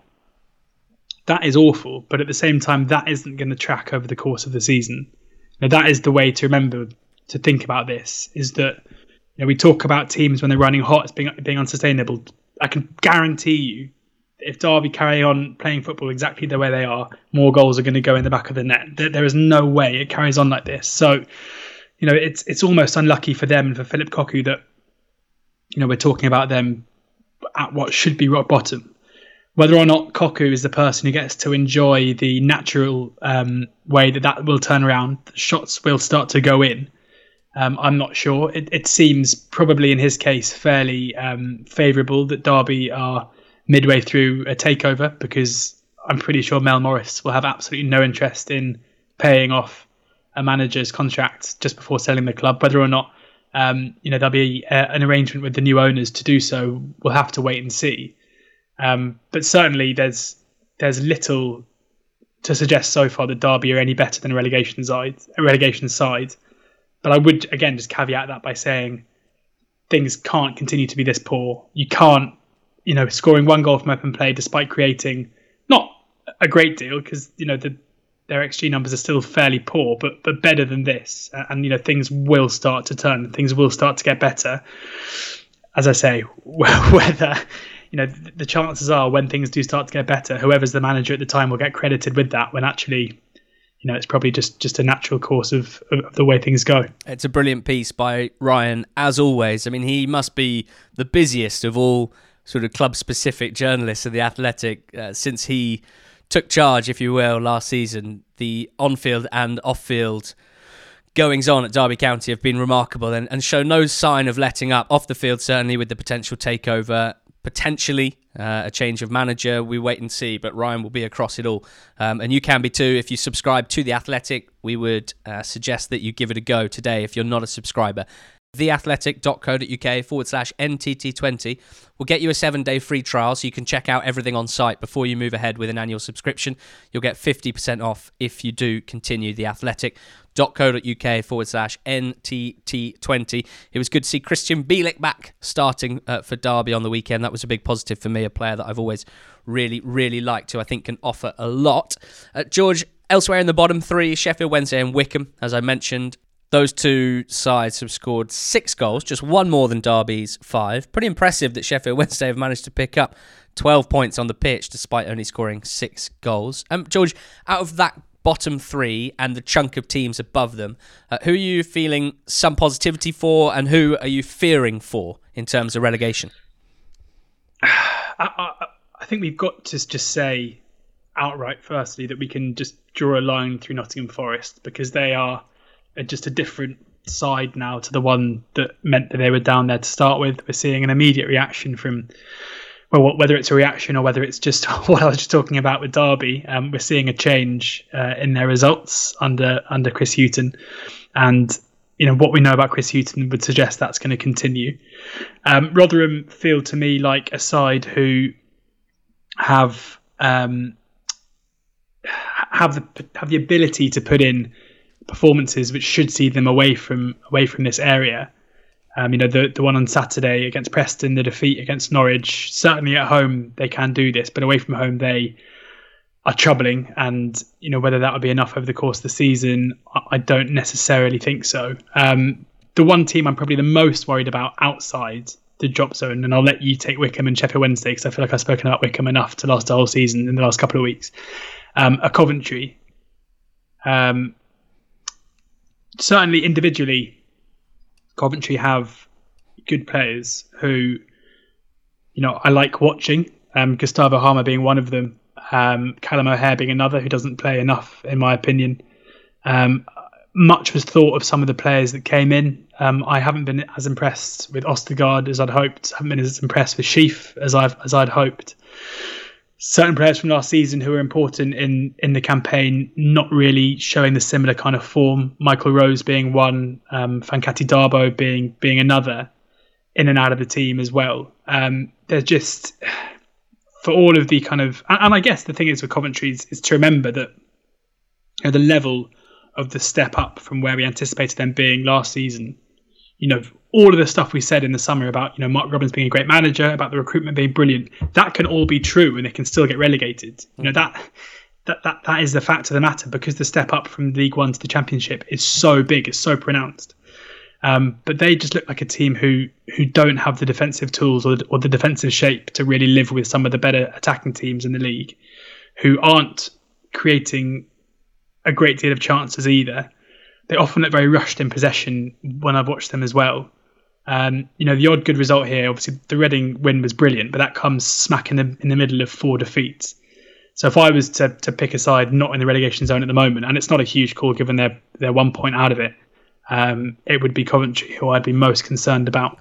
that is awful, but at the same time, that isn't going to track over the course of the season. Now, that is the way to remember to think about this: is that you know, we talk about teams when they're running hot as being being unsustainable. I can guarantee you, if Derby carry on playing football exactly the way they are, more goals are going to go in the back of the net. There, there is no way it carries on like this. So you know, it's it's almost unlucky for them and for Philip Cocu that you know we're talking about them at what should be rock bottom. Whether or not Cocu is the person who gets to enjoy the natural um, way that that will turn around, shots will start to go in. Um, I'm not sure. It, it, seems probably in his case fairly um, favourable that Derby are midway through a takeover because I'm pretty sure Mel Morris will have absolutely no interest in paying off a manager's contract just before selling the club. Whether or not um, you know there'll be a, an arrangement with the new owners to do so, we'll have to wait and see. Um, but certainly, there's there's little to suggest so far that Derby are any better than a relegation side. A relegation side, but I would again just caveat that by saying things can't continue to be this poor. You can't, you know, scoring one goal from open play despite creating not a great deal because you know the their XG numbers are still fairly poor, but but better than this. And you know things will start to turn. Things will start to get better. As I say, whether you know the chances are when things do start to get better, whoever's the manager at the time will get credited with that. When actually, you know, it's probably just just a natural course of, of the way things go. It's a brilliant piece by Ryan, as always. I mean, he must be the busiest of all sort of club specific journalists of the Athletic uh, since he took charge, if you will, last season, the on field and off field goings on at Derby County have been remarkable and, and show no sign of letting up. Off the field, certainly, with the potential takeover, potentially uh, a change of manager. We wait and see, but Ryan will be across it all. Um, and you can be too. If you subscribe to The Athletic, we would uh, suggest that you give it a go today if you're not a subscriber theathletic.co.uk forward slash NTT20 will get you a seven day free trial so you can check out everything on site before you move ahead with an annual subscription. You'll get 50% off if you do continue theathletic.co.uk forward slash NTT20. It was good to see Krystian Bielik back starting uh, for Derby on the weekend. That was a big positive for me, a player that I've always really, really liked, who I think can offer a lot. Uh, George, Elsewhere in the bottom three, Sheffield Wednesday and Wycombe, as I mentioned, those two sides have scored six goals, just one more than Derby's five. Pretty impressive that Sheffield Wednesday have managed to pick up 12 points on the pitch despite only scoring six goals. Um, George, out of that bottom three and the chunk of teams above them. Uh, who are you feeling some positivity for, and who are you fearing for in terms of relegation? I, I, I think we've got to just say outright, firstly, that we can just draw a line through Nottingham Forest because they are just a different side now to the one that meant that they were down there to start with. We're seeing an immediate reaction from well, whether it's a reaction or whether it's just what I was just talking about with Derby, um, we're seeing a change uh, in their results under under Chris Hughton, and you know what we know about Chris Hughton would suggest that's going to continue. Um, Rotherham feel to me like a side who have um, have the have the ability to put in performances which should see them away from away from this area um, you know, the the one on Saturday against Preston, the defeat against Norwich. Certainly at home they can do this, but away from home they are troubling. And you know whether that would be enough over the course of the season, I don't necessarily think so. Um, the one team I'm probably the most worried about outside the drop zone, and I'll let you take Wycombe and Sheffield Wednesday because I feel like I've spoken about Wycombe enough to last the whole season in the last couple of weeks. Um, a Coventry. Um, certainly individually, Coventry have good players who, you know, I like watching. Um, Gustavo Hamer being one of them. Um, Callum O'Hare being another who doesn't play enough, in my opinion. Um, much was thought of some of the players that came in. Um, I haven't been as impressed with Ostigard as I'd hoped. I haven't been as impressed with Sheaf as I've as I'd hoped certain players from last season who were important in in the campaign not really showing the similar kind of form. Michael Rose being one, um, Fankaty Dabo being being another, in and out of the team as well. Um, they're just for all of the kind of and, and I guess the thing is with Coventry is, is to remember that you know, the level of the step up from where we anticipated them being last season. You know, all of the stuff we said in the summer about you know Mark Robins being a great manager, about the recruitment being brilliant, that can all be true, and they can still get relegated. You know that that that that is the fact of the matter because the step up from League One to the Championship is so big, it's so pronounced. Um, but they just look like a team who who don't have the defensive tools or, or the defensive shape to really live with some of the better attacking teams in the league, who aren't creating a great deal of chances either. They often look very rushed in possession when I've watched them as well. Um, you know, the odd good result here, obviously the Reading win was brilliant, but that comes smack in the in the middle of four defeats. So if I was to, to pick a side not in the relegation zone at the moment, and it's not a huge call given they're they're one point out of it, um, it would be Coventry who I'd be most concerned about.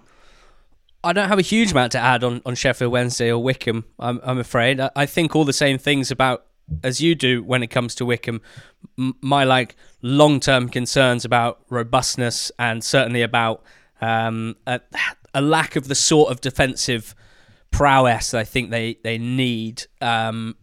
I don't have a huge amount to add on, on Sheffield Wednesday or Wycombe. I'm I'm afraid. I, I think all the same things about as you do when it comes to Wycombe. M- my like long term concerns about robustness and certainly about um, a, a, lack of the sort of defensive prowess that I think they they need um,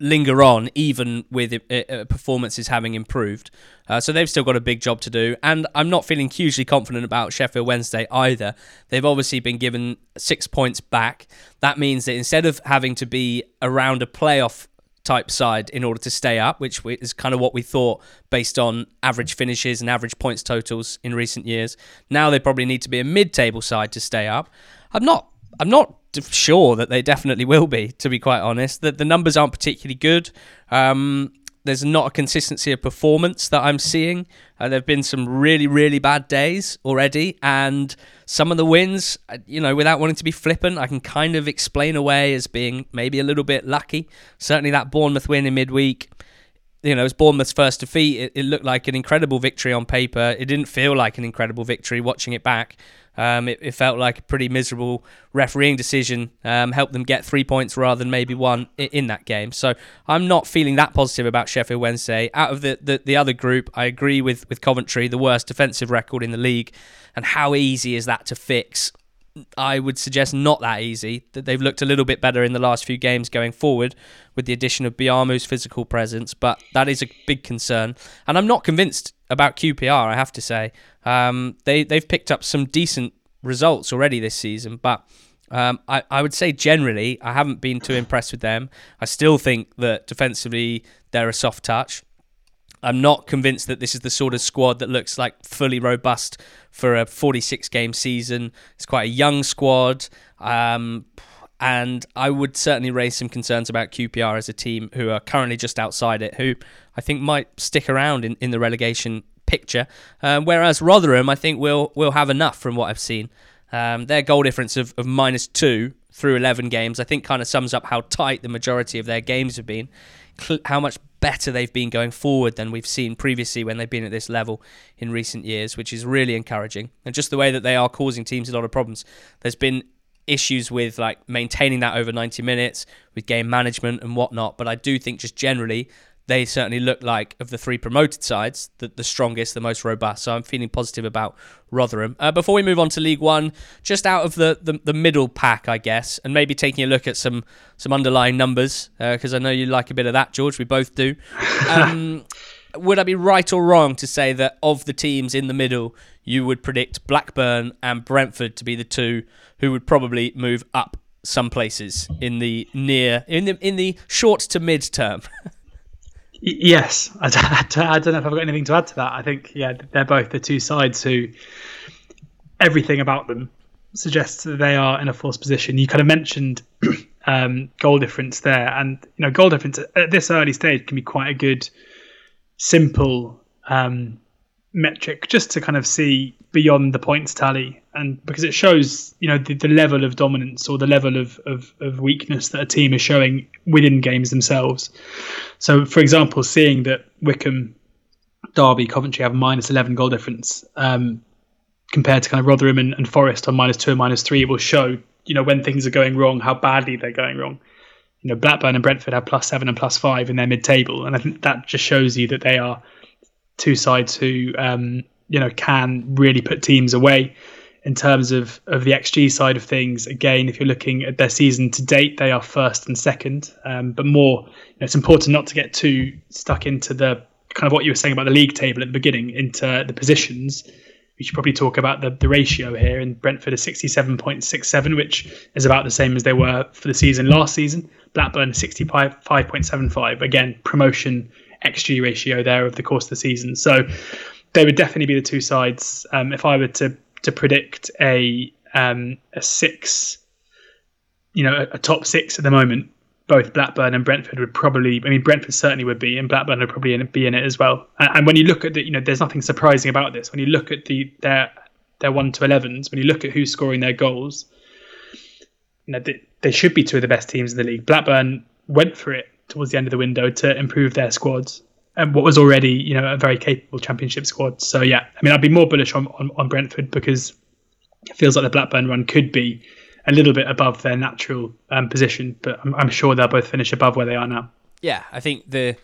linger on, even with uh, performances having improved. Uh, so they've still got a big job to do, and I'm not feeling hugely confident about Sheffield Wednesday either. They've obviously been given six points back. That means that instead of having to be around a playoff type side in order to stay up, which is kind of what we thought based on average finishes and average points totals in recent years. Now they probably need to be a mid-table side to stay up. I'm not. I'm not sure that they definitely will be. To be quite honest, that the numbers aren't particularly good. Um, there's not a consistency of performance that I'm seeing. Uh, there have been some really, really bad days already, and some of the wins, uh, you know, without wanting to be flippant, I can kind of explain away as being maybe a little bit lucky. Certainly, that Bournemouth win in midweek, you know, it was Bournemouth's first defeat. It, it looked like an incredible victory on paper. It didn't feel like an incredible victory watching it back. Um, it, it, felt like a pretty miserable refereeing decision. Um, helped them get three points rather than maybe one in, that game. So I'm not feeling that positive about Sheffield Wednesday. Out of the, the, the other group, I agree with, with Coventry, the worst defensive record in the league. And how easy is that to fix? I would suggest not that easy. That they've looked a little bit better in the last few games going forward with the addition of Biamou's physical presence, but that is a big concern. And I'm not convinced about QPR. I have to say um, they they've picked up some decent results already this season, but um, I I would say generally I haven't been too impressed with them. I still think that defensively they're a soft touch. I'm not convinced that this is the sort of squad that looks like fully robust for a 46 game season. It's quite a young squad. Um, and I would certainly raise some concerns about QPR as a team who are currently just outside it, who I think might stick around in, in the relegation picture. Um, whereas Rotherham, I think, will will have enough from what I've seen. Um, their goal difference of, of minus two through 11 games, I think, kind of sums up how tight the majority of their games have been, cl- how much better they've been going forward than we've seen previously when they've been at this level in recent years, which is really encouraging. And just the way that they are causing teams a lot of problems. There's been issues with like maintaining that over 90 minutes with game management and whatnot. But I do think just generally they certainly look like of the three promoted sides the, the strongest, the most robust. So I'm feeling positive about Rotherham. Uh, before we move on to League One, just out of the, the, the, middle pack, I guess, and maybe taking a look at some some underlying numbers because uh, I know you like a bit of that, George. We both do. Um, would I be right or wrong to say that of the teams in the middle, you would predict Blackburn and Brentford to be the two who would probably move up some places in the near in the in the short to mid term. yes, I, I, don't know if I've got anything to add to that. I think yeah, they're both the two sides who everything about them suggests that they are in a forced position. You kind of mentioned um, goal difference there, and you know goal difference at this early stage can be quite a good, simple um, metric just to kind of see beyond the points tally. And because it shows you know the, the level of dominance or the level of, of, of, weakness that a team is showing within games themselves. So for example seeing that Wycombe Derby Coventry have minus 11 goal difference um, compared to kind of Rotherham and, and Forest on minus 2 and minus 3 it will show you know when things are going wrong how badly they're going wrong you know Blackburn and Brentford have plus 7 and plus 5 in their mid-table and I think that just shows you that they are two sides who um, you know can really put teams away in terms of of the xG side of things. Again, if you're looking at their season to date, they are first and second. Um, but more, you know, it's important not to get too stuck into the kind of what you were saying about the league table at the beginning, into the positions. We should probably talk about the, the ratio here. And Brentford is 67.67, which is about the same as they were for the season last season. Blackburn 65.75. Again, promotion XG ratio there over the course of the season. So they would definitely be the two sides. Um, if I were to to predict a um, a six, you know, a, a, top six at the moment, both Blackburn and Brentford would probably. I mean, Brentford certainly would be, and Blackburn would probably be in it as well. And, and when you look at the, you know, there's nothing surprising about this. When you look at the their their one to 11s, when you look at who's scoring their goals, you know, they, they should be two of the best teams in the league. Blackburn went for it towards the end of the window to improve their squads and what was already you know a very capable championship squad. So yeah, I mean I'd be more bullish on, on, on Brentford because it feels like the Blackburn run could be a little bit above their natural um, position, but I'm, I'm sure they'll both finish above where they are now. Yeah, I think the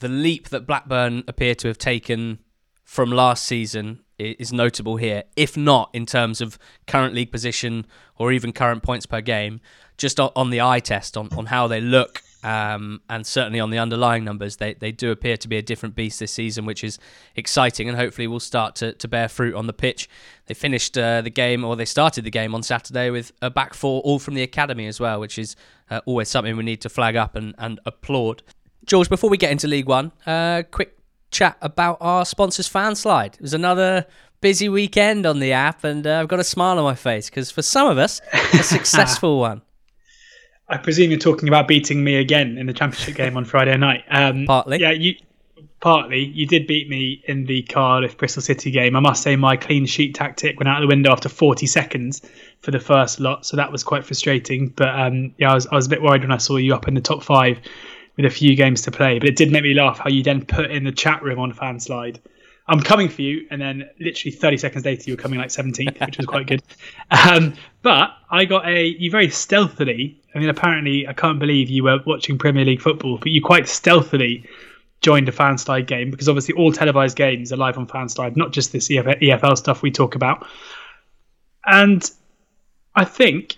the leap that Blackburn appear to have taken from last season is notable here, if not in terms of current league position or even current points per game, just on the eye test on, on how they look um, and certainly on the underlying numbers, they, they do appear to be a different beast this season, which is exciting and hopefully will start to, to bear fruit on the pitch. They finished uh, the game, or they started the game on Saturday with a back four, all from the academy as well, which is uh, always something we need to flag up and, and applaud. George, before we get into League One, uh, quick chat about our sponsors Fanslide. It was another busy weekend on the app, and uh, I've got a smile on my face because for some of us, a successful one. I presume you're talking about beating me again in the championship game on Friday night. Um, partly, yeah. You partly you did beat me in the Cardiff Bristol City game. I must say my clean sheet tactic went out the window after 40 seconds for the first lot, so that was quite frustrating. But um, yeah, I was I was a bit worried when I saw you up in the top five with a few games to play. But it did make me laugh how you then put in the chat room on Fanslide I'm coming for you, and then literally 30 seconds later, you were coming like 17th, which was quite good. Um, but I got a you very stealthily. I mean, apparently, I can't believe you were watching Premier League football, but you quite stealthily joined a Fanslide game because obviously all televised games are live on Fanslide, not just this EFL stuff we talk about. And I think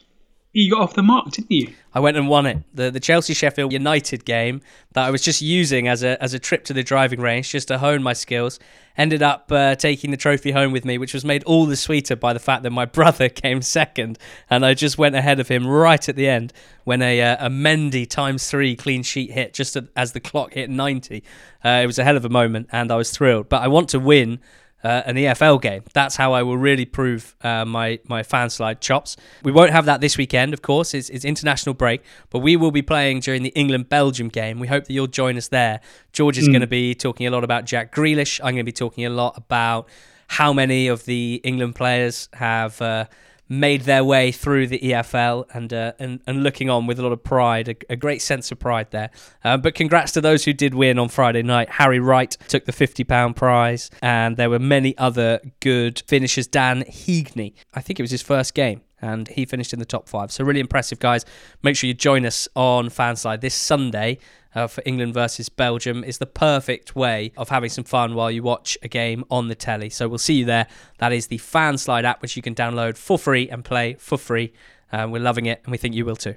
you got off the mark, didn't you? I went and won it. The the Chelsea Sheffield United game that I was just using as a as a trip to the driving range just to hone my skills. Ended up uh, taking the trophy home with me, which was made all the sweeter by the fact that my brother came second, and I just went ahead of him right at the end when a uh, a Mendy times three clean sheet hit just as the clock hit ninety. Uh, it was a hell of a moment, and I was thrilled. But I want to win uh, an EFL game. That's how I will really prove uh, my my Fanslide chops. We won't have that this weekend, of course. It's, it's international break, but we will be playing during the England Belgium game. We hope that you'll join us there. George is mm. going to be talking a lot about Jack Grealish. I'm going to be talking a lot about how many of the England players have. Uh, made their way through the EFL and uh, and, and looking on with a lot of pride, a, a great sense of pride there. Uh, but congrats to those who did win on Friday night. Harry Wright took the £50 prize, and there were many other good finishers. Dan Heagney, I think it was his first game and he finished in the top five. So really impressive, guys. Make sure you join us on Fanslide this Sunday uh, for England versus Belgium. Is the perfect way of having some fun while you watch a game on the telly. So we'll see you there. That is the Fanslide app, which you can download for free and play for free. Uh, we're loving it, and we think you will too.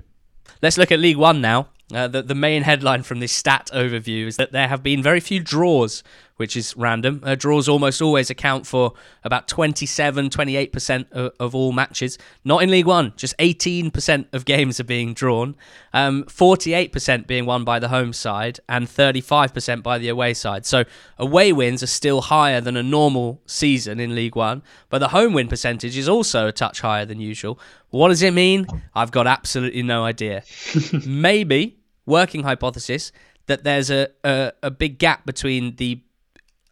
Let's look at League One now. Uh, the, the main headline from this stat overview is that there have been very few draws which is random. Uh, draws almost always account for about 27, 28% of, of, all matches. Not in League One, just 18% of games are being drawn, um, 48% being won by the home side, and 35% by the away side. So away wins are still higher than a normal season in League One, but the home win percentage is also a touch higher than usual. What does it mean? I've got absolutely no idea. Maybe, working hypothesis, that there's a, a, a big gap between the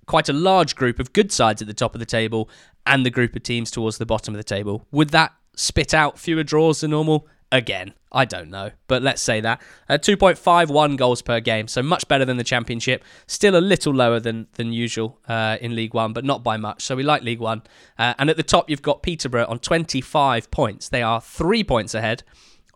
quite a large group of good sides at the top of the table and the group of teams towards the bottom of the table. Would that spit out fewer draws than normal? Again, I don't know, but let's say that. Uh, 2.51 goals per game, so much better than the Championship. Still a little lower than, than usual uh, in League One, but not by much. So we like League One. Uh, and at the top, you've got Peterborough on 25 points. They are three points ahead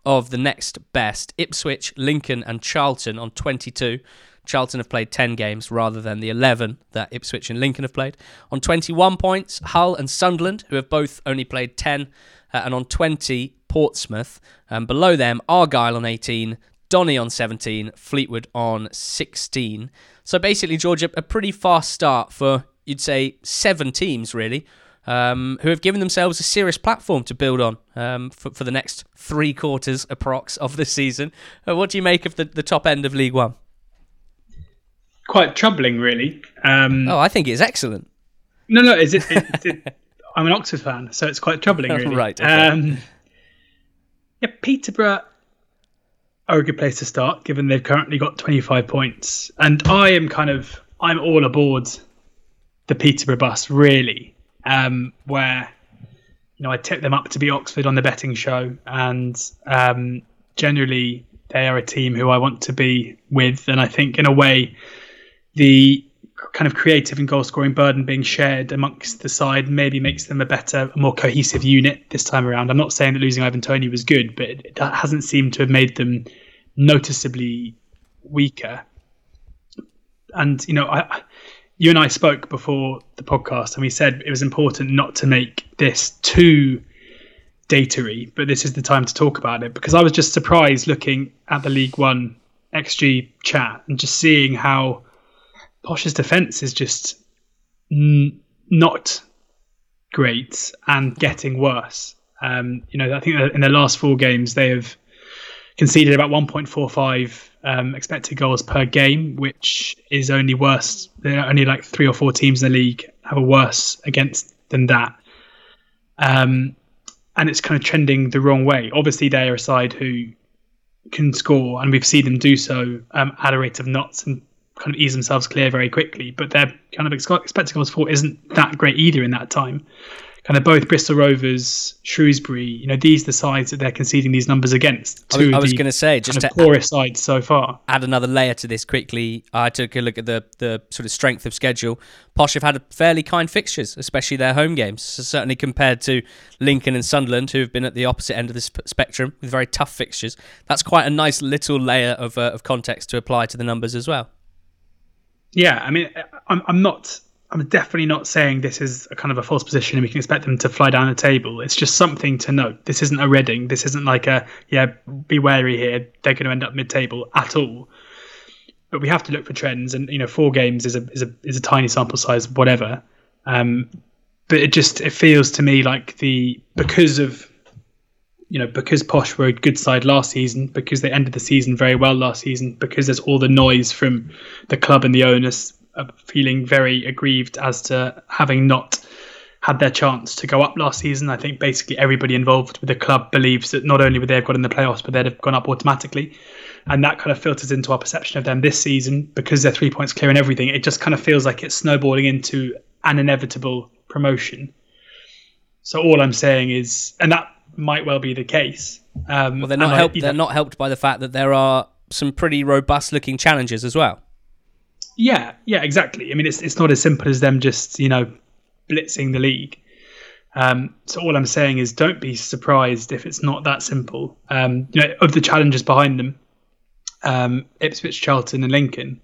of the next best Ipswich, Lincoln, and Charlton on 22. Charlton have played 10 games rather than the 11 that Ipswich and Lincoln have played. On 21 points, Hull and Sunderland, who have both only played 10, uh, and on 20, Portsmouth. And below them, Argyle on 18, Donny on 17, Fleetwood on 16. So basically, Georgia, a pretty fast start for, you'd say, seven teams, really, um, who have given themselves a serious platform to build on um, for, for the next three quarters, approx, of the season. Uh, what do you make of the, the top end of League One? Quite troubling, really. Um, oh, I think it's excellent. No, no, is it, it, it I'm an Oxford fan, so it's quite troubling, really. right. Okay. Um, yeah, Peterborough are a good place to start, given they've currently got 25 points, and I am kind of I'm all aboard the Peterborough bus, really. Um, where you know I tip them up to be Oxford on the betting show, and um, generally they are a team who I want to be with, and I think in a way the kind of creative and goal scoring burden being shared amongst the side maybe makes them a better, a more cohesive unit this time around. I'm not saying that losing Ivan Toney was good, but it, hasn't seemed to have made them noticeably weaker. And you know, I, you and I spoke before the podcast, and we said it was important not to make this too datary, but this is the time to talk about it because I was just surprised looking at the League One XG chat and just seeing how Posh's defense is just n- not great and getting worse. Um, you know, I think in the last four games they have conceded about 1.45 um, expected goals per game, which is only worse. There are only like three or four teams in the league have a worse against than that. Um, and it's kind of trending the wrong way. Obviously, they are a side who can score, and we've seen them do so um, at a rate of knots and kind of ease themselves clear very quickly. But their kind of expected goals for isn't that great either in that time. Kind of both Bristol Rovers, Shrewsbury, you know, these are the sides that they're conceding these numbers against. I was, was going to say, just to poorest sides so far. Add another layer to this quickly. I took a look at the the sort of strength of schedule. Posh have had fairly kind fixtures, especially their home games. So certainly compared to Lincoln and Sunderland, who have been at the opposite end of the spectrum with very tough fixtures. That's quite a nice little layer of uh, of context to apply to the numbers as well. Yeah, I mean, I'm, I'm not. I'm definitely not saying this is a kind of a false position and we can expect them to fly down the table. It's just something to note. This isn't a Reading. This isn't like a yeah, be wary here. They're going to end up mid-table at all. But we have to look for trends, and you know, four games is a is a is a tiny sample size, whatever. Um, but it just it feels to me like the because of you know, because Posh were a good side last season, because they ended the season very well last season, because there's all the noise from the club and the owners feeling very aggrieved as to having not had their chance to go up last season. I think basically everybody involved with the club believes that not only would they have got in the playoffs, but they'd have gone up automatically. And that kind of filters into our perception of them this season because they're three points clear and everything. It just kind of feels like it's snowballing into an inevitable promotion. So all I'm saying is, and that might well be the case. Um, well, they're not helped. they're not helped by the fact that there are some pretty robust-looking challenges as well. Yeah, yeah, exactly. I mean, it's it's not as simple as them just you know blitzing the league. Um, so all I'm saying is, don't be surprised if it's not that simple. Um, you know, of the challenges behind them, um, Ipswich, Charlton, and Lincoln.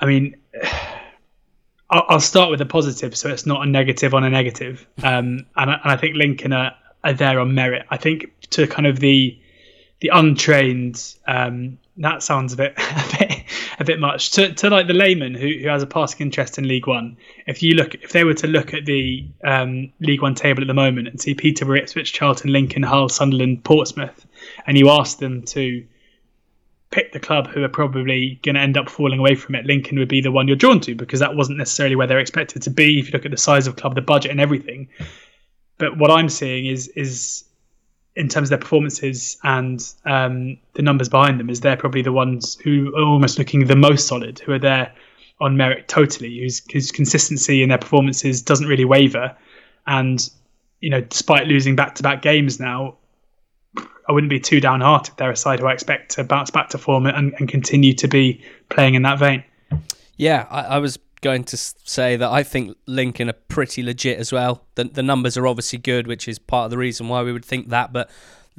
I mean, I'll, I'll, start with a positive, so it's not a negative on a negative. Um, and, I, and I think Lincoln are, are there on merit. I think to kind of the the untrained um, that sounds a bit a bit a bit much to, to like the layman who, who has a passing interest in League One. If you look, if they were to look at the um, League One table at the moment and see Peterborough, Ipswich, Charlton, Lincoln, Hull, Sunderland, Portsmouth, and you ask them to pick the club who are probably going to end up falling away from it, Lincoln would be the one you're drawn to because that wasn't necessarily where they're expected to be. If you look at the size of club, the budget, and everything. But what I'm seeing is is in terms of their performances and um, the numbers behind them, is they're probably the ones who are almost looking the most solid, who are there on merit totally, whose, whose consistency in their performances doesn't really waver. And, you know, despite losing back to back games now, I wouldn't be too downhearted. They're a side who I expect to bounce back to form and, and continue to be playing in that vein. Yeah, I, I was going to say that I think Lincoln are pretty legit as well. The, the numbers are obviously good, which is part of the reason why we would think that. But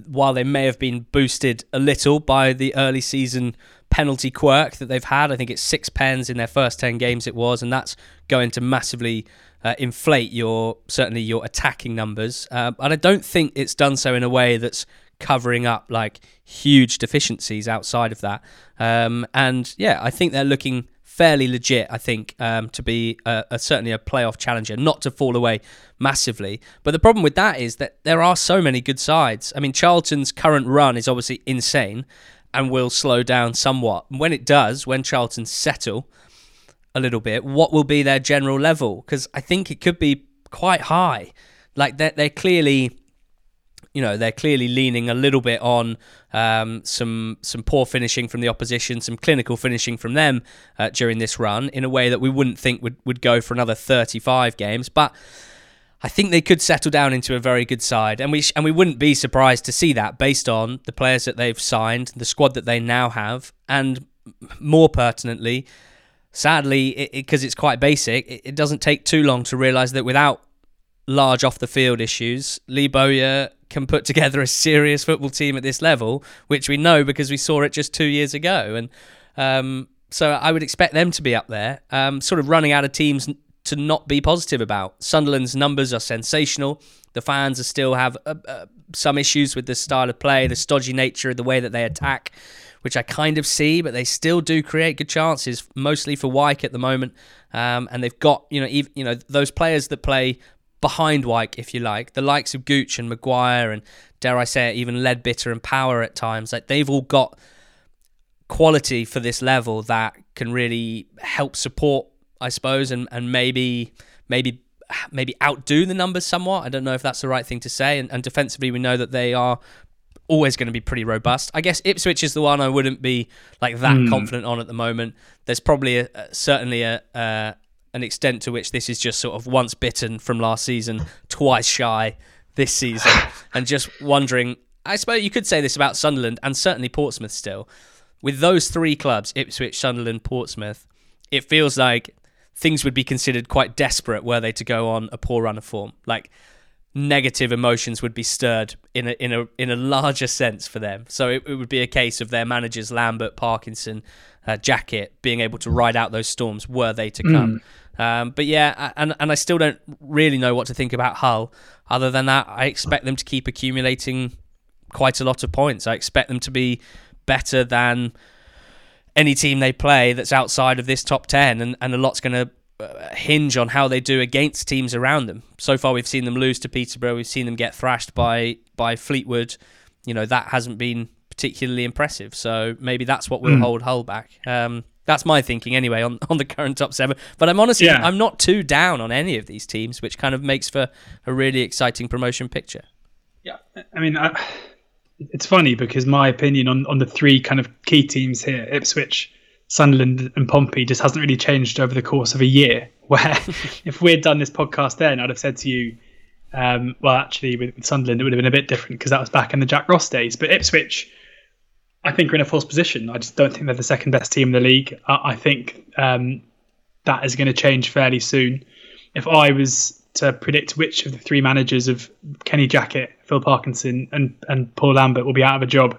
while they may have been boosted a little by the early season penalty quirk that they've had, I think it's six pens in their first 10 games it was, and that's going to massively uh, inflate your certainly your attacking numbers. Uh, and I don't think it's done so in a way that's covering up like huge deficiencies outside of that. Um, and yeah, I think they're looking fairly legit, I think, um, to be a, a, certainly a playoff challenger, not to fall away massively. But the problem with that is that there are so many good sides. I mean, Charlton's current run is obviously insane and will slow down somewhat. When it does, when Charlton settle a little bit, what will be their general level? Because I think it could be quite high. Like they're, they're clearly you know they're clearly leaning a little bit on um, some some poor finishing from the opposition, some clinical finishing from them uh, during this run in a way that we wouldn't think would, would go for another 35 games. But I think they could settle down into a very good side, and we sh- and we wouldn't be surprised to see that based on the players that they've signed, the squad that they now have, and more pertinently. Sadly, because it, it, it's quite basic, it, it doesn't take too long to realise that without large off the field issues, Lee Bowyer can put together a serious football team at this level, which we know because we saw it just two years ago. And um, so I would expect them to be up there, um, sort of running out of teams to not be positive about. Sunderland's numbers are sensational. The fans still have uh, uh, some issues with the style of play, the stodgy nature of the way that they attack, which I kind of see, but they still do create good chances, mostly for Wyke at the moment. Um, and they've got you know even, you know those players that play behind Wyke, if you like, the likes of Gooch and Maguire and dare I say it, even Leadbitter and Power at times, like they've all got quality for this level that can really help support, I suppose, and, and maybe maybe maybe outdo the numbers somewhat. I don't know if that's the right thing to say. And, and defensively, we know that they are always going to be pretty robust. I guess Ipswich is the one I wouldn't be like that mm. confident on at the moment. There's probably a, certainly a, a an extent to which this is just sort of once bitten from last season, twice shy this season, and just wondering. I suppose you could say this about Sunderland and certainly Portsmouth still. With those three clubs, Ipswich, Sunderland, Portsmouth, it feels like things would be considered quite desperate were they to go on a poor run of form. Like negative emotions would be stirred in a in a in a larger sense for them. So it, it would be a case of their managers Lambert, Parkinson, uh, Jackett being able to ride out those storms were they to come. Mm. Um, but yeah, and and I still don't really know what to think about Hull. Other than that, I expect them to keep accumulating quite a lot of points. I expect them to be better than any team they play that's outside of this top 10 and, and a lot's going to hinge on how they do against teams around them. So far, we've seen them lose to Peterborough. We've seen them get thrashed by by Fleetwood. You know that hasn't been particularly impressive. So maybe that's what will mm. hold Hull back. Um, That's my thinking anyway on, on the current top seven. But I'm honestly, Yeah. I'm not too down on any of these teams, which kind of makes for a really exciting promotion picture. Yeah, I mean, I, it's funny because my opinion on, on the three kind of key teams here, Ipswich, Sunderland, and Pompey, just hasn't really changed over the course of a year. Where if we'd done this podcast then, I'd have said to you, um, well, actually, with, with Sunderland, it would have been a bit different because that was back in the Jack Ross days. But Ipswich, I think, are in a false position. I just don't think they're the second best team in the league. I, I think um, that is going to change fairly soon. If I was to predict which of the three managers of Kenny Jackett, Phil Parkinson, and, and Paul Lambert will be out of a job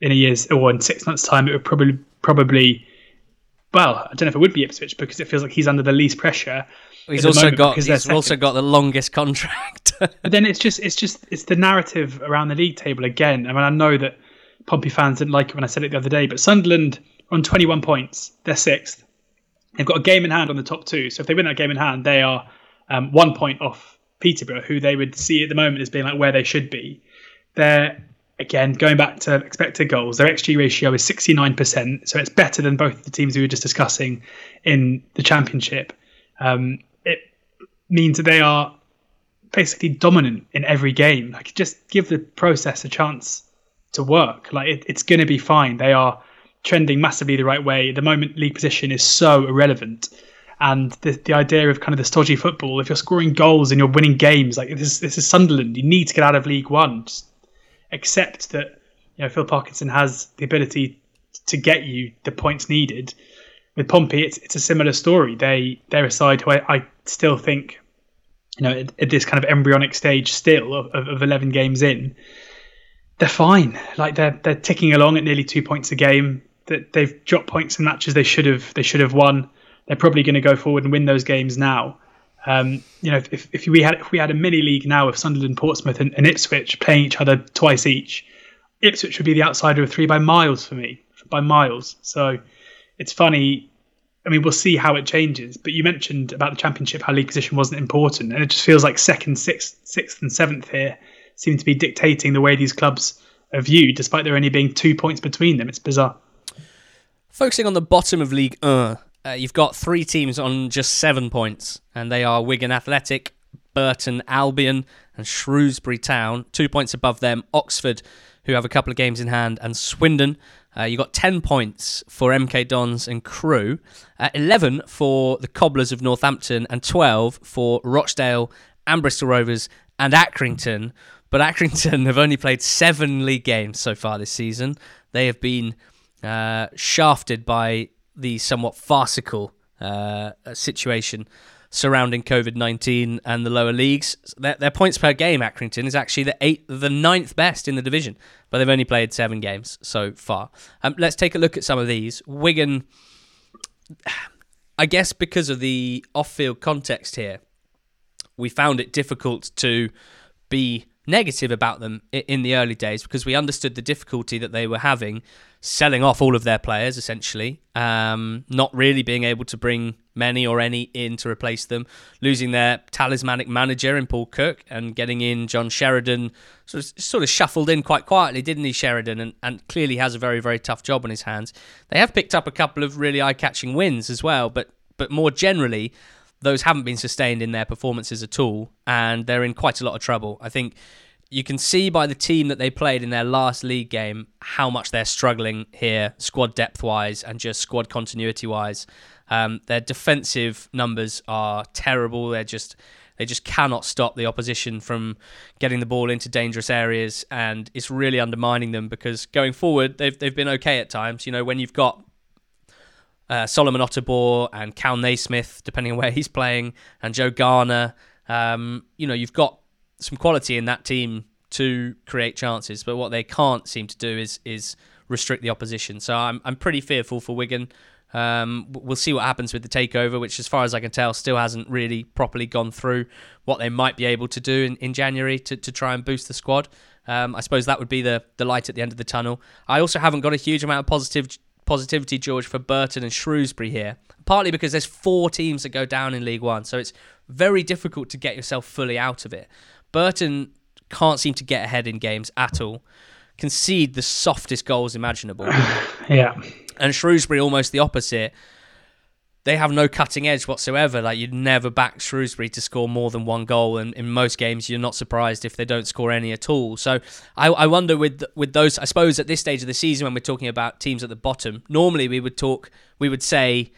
in a year's or in six months' time, it would probably probably well, I don't know if it would be Ipswich because it feels like he's under the least pressure. He's also got he's also got the longest contract. But then it's just it's just it's the narrative around the league table again. I mean, I know that Pompey fans didn't like it when I said it the other day, but Sunderland on 21 points. They're sixth. They've got a game in hand on the top two. So if they win that game in hand, they are um, one point off Peterborough, who they would see at the moment as being like where they should be. They're again going back to expected goals. Their xG ratio is 69%, so it's better than both of the teams we were just discussing in the championship. Um, it means that they are basically dominant in every game. Like just give the process a chance to work. Like it, it's going to be fine. They are trending massively the right way. At the moment, league position is so irrelevant. And the, the idea of kind of the stodgy football, if you're scoring goals and you're winning games, like this is, this is Sunderland, you need to get out of League One. Just accept that you know Phil Parkinson has the ability to get you the points needed. With Pompey, it's it's a similar story. They they're a side who I, I still think, you know, at, at this kind of embryonic stage still of, of, eleven games in, they're fine. Like they're they're ticking along at nearly two points a game. That they've dropped points in matches they should have they should have won. They're probably going to go forward and win those games now. Um, you know, if, if we had if we had a mini league now of Sunderland, Portsmouth, and, and Ipswich playing each other twice each, Ipswich would be the outsider of three by miles for me, by miles. So it's funny. I mean, we'll see how it changes. But you mentioned about the championship how league position wasn't important, and it just feels like second, sixth, sixth, and seventh here seem to be dictating the way these clubs are viewed, despite there only being two points between them. It's bizarre. Focusing on the bottom of League 1, uh, you've got three teams on just seven points, and they are Wigan Athletic, Burton Albion, and Shrewsbury Town. Two points above them, Oxford, who have a couple of games in hand, and Swindon. Uh, you got 10 points for MK Dons and Crewe, uh, 11 for the Cobblers of Northampton, and 12 for Rochdale and Bristol Rovers and Accrington. But Accrington have only played seven league games so far this season. They have been uh, shafted by the somewhat farcical uh, situation surrounding COVID nineteen and the lower leagues. Their, their points per game, Accrington, is actually the eighth, the ninth best in the division, but they've only played seven games so far. Um, let's take a look at some of these. Wigan, I guess, because of the off-field context here, we found it difficult to be negative about them in the early days because we understood the difficulty that they were having selling off all of their players essentially um, not really being able to bring many or any in to replace them losing their talismanic manager in Paul Cook and getting in John Sheridan sort of, sort of shuffled in quite quietly didn't he Sheridan and, and clearly has a very very tough job on his hands they have picked up a couple of really eye-catching wins as well but but more generally those haven't been sustained in their performances at all, and they're in quite a lot of trouble. I think you can see by the team that they played in their last league game how much they're struggling here, squad depth wise and just squad continuity wise. Um, their defensive numbers are terrible. They're just they just cannot stop the opposition from getting the ball into dangerous areas, and it's really undermining them because going forward they've they've been okay at times. You know when you've got uh, Solomon Otabor and Kal Naismith, depending on where he's playing, and Joe Garner. Um, you know, you've got some quality in that team to create chances, but what they can't seem to do is is restrict the opposition. So I'm I'm pretty fearful for Wigan. Um, we'll see what happens with the takeover, which, as far as I can tell, still hasn't really properly gone through what they might be able to do in, in January to, to try and boost the squad. Um, I suppose that would be the, the light at the end of the tunnel. I also haven't got a huge amount of positive positivity, George, for Burton and Shrewsbury here. Partly because there's four teams that go down in League One, so it's very difficult to get yourself fully out of it. Burton can't seem to get ahead in games at all, concede the softest goals imaginable. Yeah. And Shrewsbury almost the opposite. They have no cutting edge whatsoever. Like you'd never back Shrewsbury to score more than one goal, and in most games you're not surprised if they don't score any at all. So I, I wonder with with those. I suppose at this stage of the season, when we're talking about teams at the bottom, normally we would talk, we would say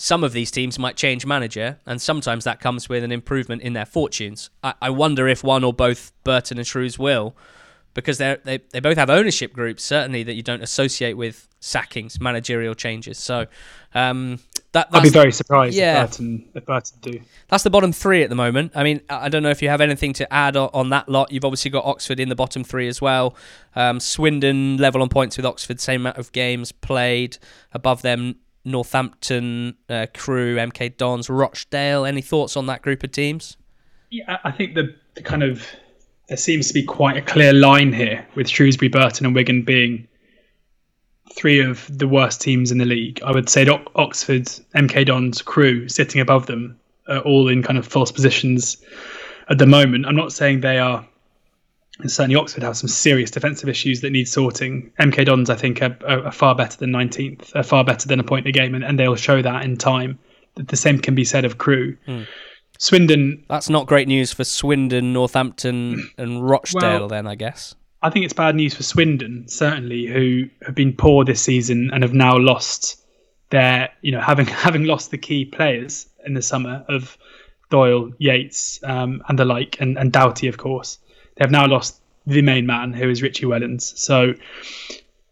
some of these teams might change manager, and sometimes that comes with an improvement in their fortunes. I, I wonder if one or both Burton and Shrews will, because they they they both have ownership groups certainly that you don't associate with sackings, managerial changes. So. Um, that, I'd be very surprised yeah, if, Burton, if Burton do. That's the bottom three at the moment. I mean, I don't know if you have anything to add on, on that lot. You've obviously got Oxford in the bottom three as well. Um, Swindon level on points with Oxford, same amount of games played. Above them, Northampton, uh, Crewe, MK Dons, Rochdale. Any thoughts on that group of teams? Yeah, I think the, the kind of there seems to be quite a clear line here with Shrewsbury, Burton, and Wigan being three of the worst teams in the league. I would say Oxford, MK Dons, Crewe sitting above them, are all in kind of false positions at the moment. I'm not saying they are and certainly Oxford have some serious defensive issues that need sorting. MK Dons, I think, are, are, far better than 19th, are far better than a point a game, and, and they'll show that in time. The same can be said of Crewe. Mm. Swindon. That's not great news for Swindon, Northampton, and Rochdale, well, then, I guess. I think it's bad news for Swindon, certainly, who have been poor this season and have now lost their, you know, having having lost the key players in the summer of Doyle, Yates, um, and the like, and, and Doughty, of course they have now lost the main man, who is Richie Wellens. So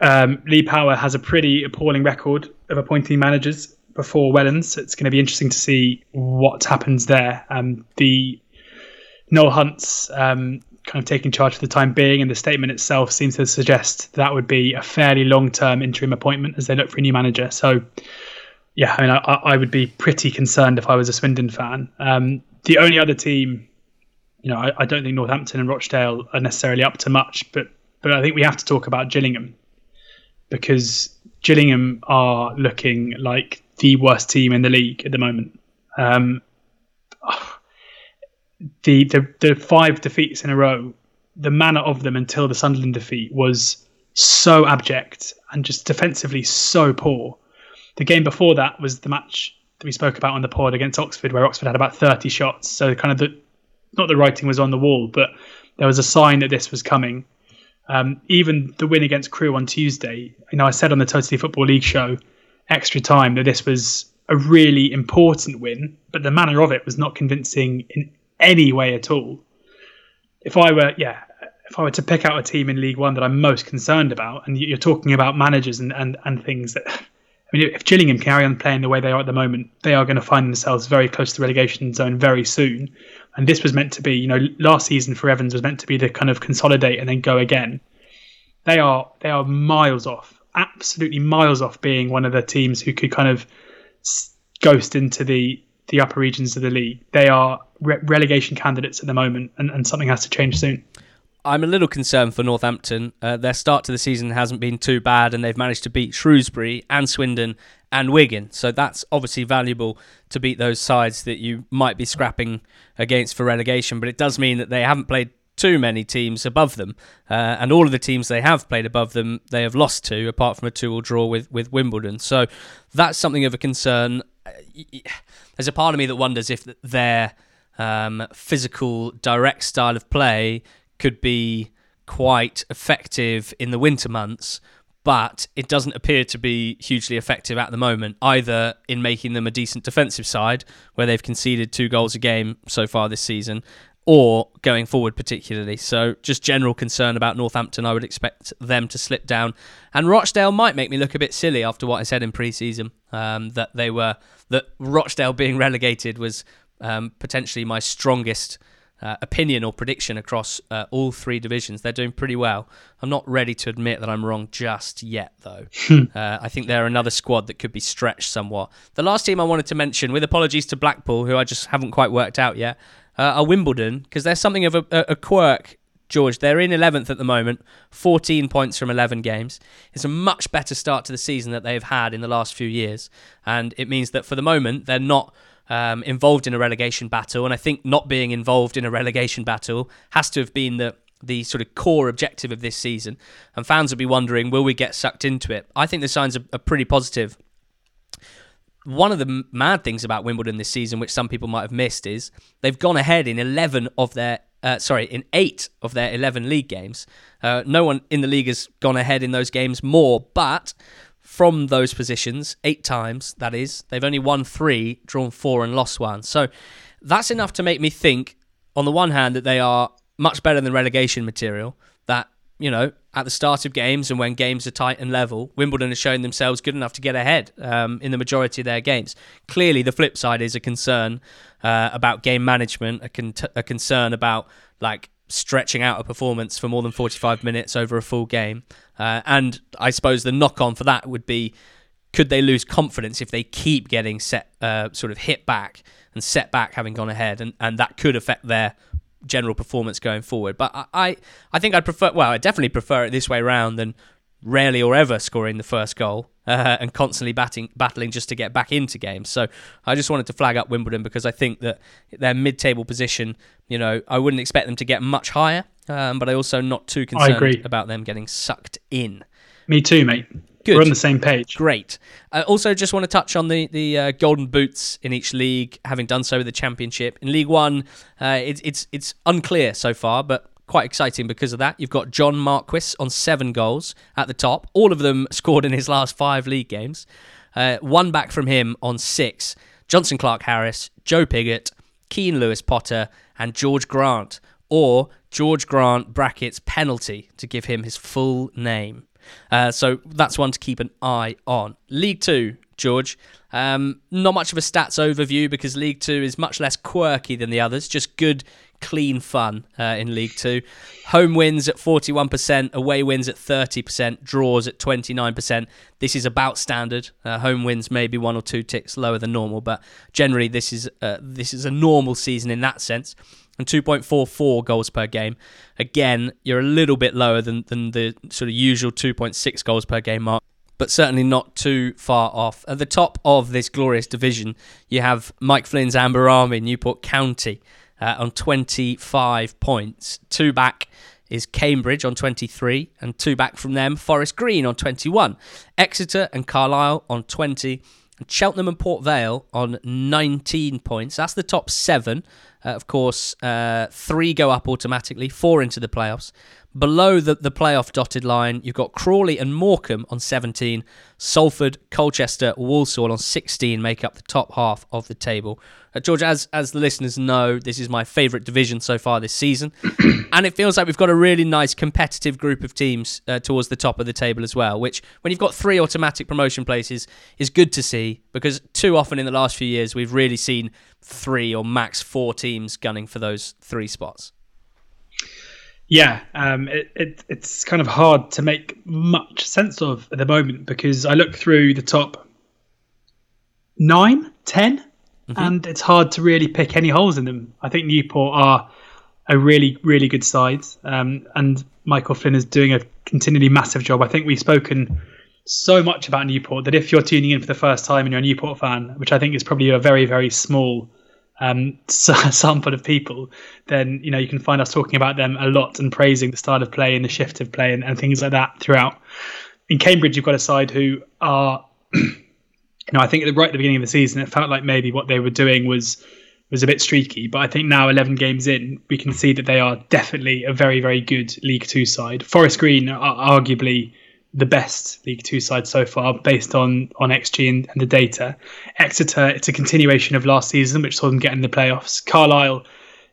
um, Lee Power has a pretty appalling record of appointing managers before Wellens. It's going to be interesting to see what happens there. Um, the Noel Hunt's um, kind of taking charge for the time being, and the statement itself seems to suggest that would be a fairly long-term interim appointment as they look for a new manager. So, yeah, I mean, I, I would be pretty concerned if I was a Swindon fan. Um, the only other team you know, I, I, don't think Northampton and Rochdale are necessarily up to much, but but I think we have to talk about Gillingham because Gillingham are looking like the worst team in the league at the moment. Um, the, the the five defeats in a row, the manner of them until the Sunderland defeat was so abject and just defensively so poor. The game before that was the match that we spoke about on the pod against Oxford, where Oxford had about 30 shots. So kind of the not the writing was on the wall, but there was a sign that this was coming. Um, even the win against Crewe on Tuesday, you know, I said on the Totally Football League show, extra time, that this was a really important win, but the manner of it was not convincing in any way at all. If I were, yeah, if I were to pick out a team in League One that I'm most concerned about, and you're talking about managers and, and, and things that, I mean, if Gillingham carry on playing the way they are at the moment, they are going to find themselves very close to the relegation zone very soon and this was meant to be, you know, last season for Evans was meant to be the kind of consolidate and then go again. They are they are miles off, absolutely miles off being one of the teams who could kind of ghost into the the upper regions of the league. They are re- relegation candidates at the moment, and, and something has to change soon. I'm a little concerned for Northampton. Uh, their start to the season hasn't been too bad, and they've managed to beat Shrewsbury and Swindon and Wigan. So that's obviously valuable to beat those sides that you might be scrapping against for relegation. But it does mean that they haven't played too many teams above them, uh, and all of the teams they have played above them, they have lost to, apart from a two-all draw with with Wimbledon. So that's something of a concern. Uh, there's a part of me that wonders if their um, physical, direct style of play could be quite effective in the winter months but it doesn't appear to be hugely effective at the moment, either in making them a decent defensive side, where they've conceded two goals a game so far this season, or going forward particularly. So just general concern about Northampton. I would expect them to slip down, and Rochdale might make me look a bit silly after what I said in pre-season um, that they were that Rochdale being relegated was um, potentially my strongest uh, opinion or prediction across uh, all three divisions. They're doing pretty well. I'm not ready to admit that I'm wrong just yet, though. Hmm. uh, I think they're another squad that could be stretched somewhat. The last team I wanted to mention, with apologies to Blackpool, who I just haven't quite worked out yet, uh, are Wimbledon, because there's something of a, a quirk George. They're in 11th at the moment, 14 points from 11 games. It's a much better start to the season that they've had in the last few years. And it means that for the moment, they're not um, involved in a relegation battle. And I think not being involved in a relegation battle has to have been that the sort of core objective of this season, and fans will be wondering, will we get sucked into it? I think the signs are, are pretty positive. One of the mad things about Wimbledon this season, which some people might have missed, is they've gone ahead in 11 of their uh, sorry, in eight of their 11 league games. Uh, no one in the league has gone ahead in those games more, but from those positions, eight times, that is, they've only won three, drawn four, and lost one. So that's enough to make me think, on the one hand, that they are much better than relegation material, that, you know, at the start of games and when games are tight and level, Wimbledon has shown themselves good enough to get ahead um, in the majority of their games. Clearly, the flip side is a concern uh, about game management, a, con- a concern about like stretching out a performance for more than 45 minutes over a full game. Uh, and I suppose the knock on for that would be could they lose confidence if they keep getting set, uh, sort of hit back and set back having gone ahead? And, and that could affect their general performance going forward. But I, I, I think I'd prefer, well, I definitely prefer it this way around than rarely or ever scoring the first goal uh, and constantly batting, battling just to get back into games. So I just wanted to flag up Wimbledon because I think that their mid-table position, you know, I wouldn't expect them to get much higher, um, but I also not too concerned about them getting sucked in. Me too, mate. Good. We're on the same page. Great. I also just want to touch on the the uh, golden boots in each league, having done so with the championship. In League One, uh, it's it's it's unclear so far, but quite exciting because of that. You've got John Marquis on seven goals at the top, all of them scored in his last five league games. Uh, one back from him on six. Jonson Clarke Harris, Joe Pigott, Keane Lewis Potter, and George Grant, or George Grant brackets penalty to give him his full name. Uh, so that's one to keep an eye on. League Two, George. Um, not much of a stats overview because League Two is much less quirky than the others. Just good, clean fun uh, in League Two. Home wins at 41%, away wins at 30%, draws at 29%. This is about standard. Uh, home wins maybe one or two ticks lower than normal, but generally this is uh, this is a normal season in that sense and 2.44 goals per game. Again, you're a little bit lower than, than the sort of usual 2.6 goals per game mark, but certainly not too far off. At the top of this glorious division, you have Mike Flynn's Amber Army, Newport County, uh, on 25 points. Two back is Cambridge on 23, and two back from them, Forest Green on 21. Exeter and Carlisle on 20. And Cheltenham and Port Vale on 19 points. That's the top seven. Uh, of course, uh, three go up automatically, four into the playoffs. Below the, the playoff dotted line, you've got Crawley and Morecambe on 17. Salford, Colchester, Walsall on 16 make up the top half of the table. Uh, George, as as the listeners know, this is my favourite division so far this season, and it feels like we've got a really nice competitive group of teams uh, towards the top of the table as well. Which, when you've got three automatic promotion places, is good to see because too often in the last few years we've really seen three or max four teams gunning for those three spots. Yeah, um, it, it, it's kind of hard to make much sense of at the moment because I look through the top nine, ten, mm-hmm. and it's hard to really pick any holes in them. I think Newport are a really, really good side, um, and Michael Flynn is doing a continually massive job. I think we've spoken so much about Newport that if you're tuning in for the first time and you're a Newport fan, which I think is probably a very, very small um, sample of people, then you know you can find us talking about them a lot and praising the style of play and the shift of play and, and things like that throughout. In Cambridge, you've got a side who are, you know, I think at the, right at the beginning of the season, it felt like maybe what they were doing was was a bit streaky, but I think now 11 games in, we can see that they are definitely a very, very good League Two side. Forest Green are arguably the best League Two side so far, based on on XG and, and, the data. Exeter, it's a continuation of last season, which saw them get in the playoffs. Carlisle,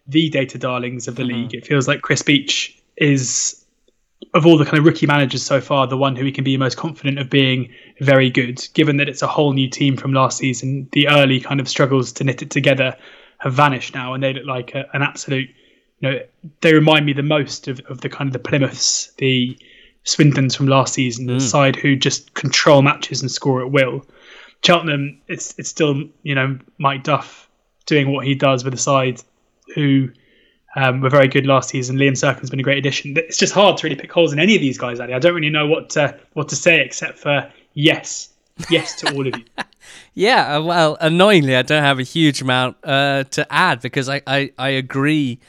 the data darlings of the mm-hmm. league. It feels like Chris Beech is of all the kind of rookie managers so far, the one who we can be most confident of being very good. Given that it's a whole new team from last season, the early kind of struggles to knit it together have vanished now, and they look like a, an absolute. You know, they remind me the most of, of the kind of the Plymouths, the Swindons from last season, mm. the side who just control matches and score at will. Cheltenham, it's it's still you know Mike Duff doing what he does with a side who um, were very good last season. Liam Sercombe's been a great addition. It's just hard to really pick holes in any of these guys. Ali. I don't really know what to, what to say except for yes, yes to all of you. yeah, uh, well, annoyingly, I don't have a huge amount uh, to add because I, I, I agree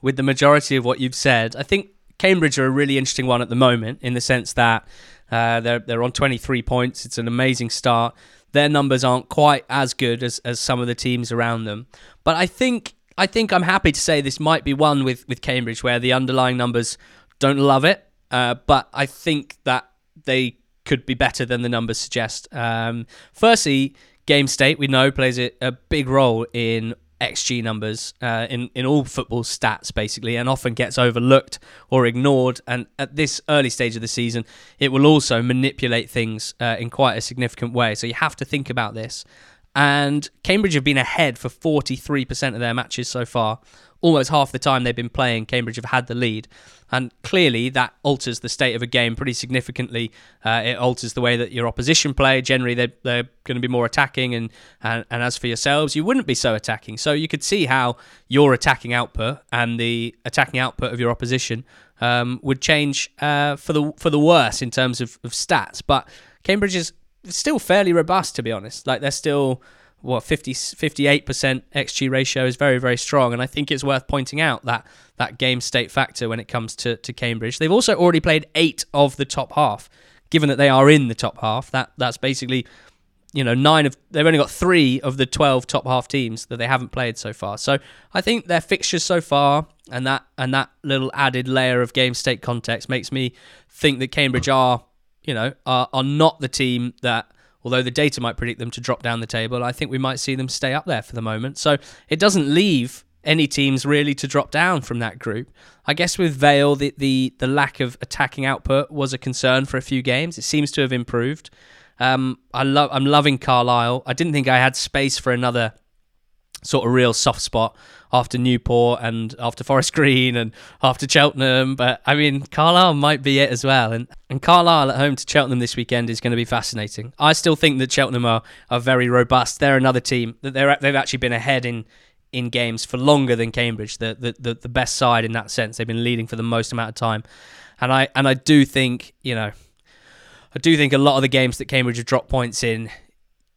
with the majority of what you've said. I think Cambridge are a really interesting one at the moment in the sense that uh, they're they're on 23 points. It's an amazing start. Their numbers aren't quite as good as, as some of the teams around them, but I think I think I'm happy to say this might be one with with Cambridge where the underlying numbers don't love it, uh, but I think that they could be better than the numbers suggest. Um, firstly, game state we know plays a, a big role in XG numbers uh, in in all football stats basically, and often gets overlooked or ignored. And at this early stage of the season, it will also manipulate things uh, in quite a significant way. So you have to think about this. And Cambridge have been ahead for 43% of their matches so far. Almost half the time they've been playing, Cambridge have had the lead. And clearly, that alters the state of a game pretty significantly. Uh, it alters the way that your opposition play. Generally, they're, they're going to be more attacking. And, and, and as for yourselves, you wouldn't be so attacking. So you could see how your attacking output and the attacking output of your opposition um, would change uh, for the for the worse in terms of, of stats. But Cambridge is still fairly robust, to be honest. Like they're still what 50 58% xg ratio is very very strong. And i think it's worth pointing out that that game state factor when it comes to, to cambridge. They've also already played eight of the top half. Given that they are in the top half that that's basically you know nine of they've only got three of the 12 top half teams that they haven't played so far. So i think their fixtures so far and that and that little added layer of game state context makes me think that cambridge are you know, are, are not the team that, although the data might predict them to drop down the table, I think we might see them stay up there for the moment. So it doesn't leave any teams really to drop down from that group. I guess with Vale, the, the, the lack of attacking output was a concern for a few games. It seems to have improved. Um, I love I'm loving Carlisle. I didn't think I had space for another sort of real soft spot after Newport and after Forest Green and after Cheltenham. But I mean, Carlisle might be it as well. And, and Carlisle at home to Cheltenham this weekend is going to be fascinating. I still think that Cheltenham are, are very robust. They're another team that they're they've actually been ahead in in games for longer than Cambridge. The, the the the best side in that sense. They've been leading for the most amount of time. And I and I do think you know. I do think a lot of the games that Cambridge have dropped points in,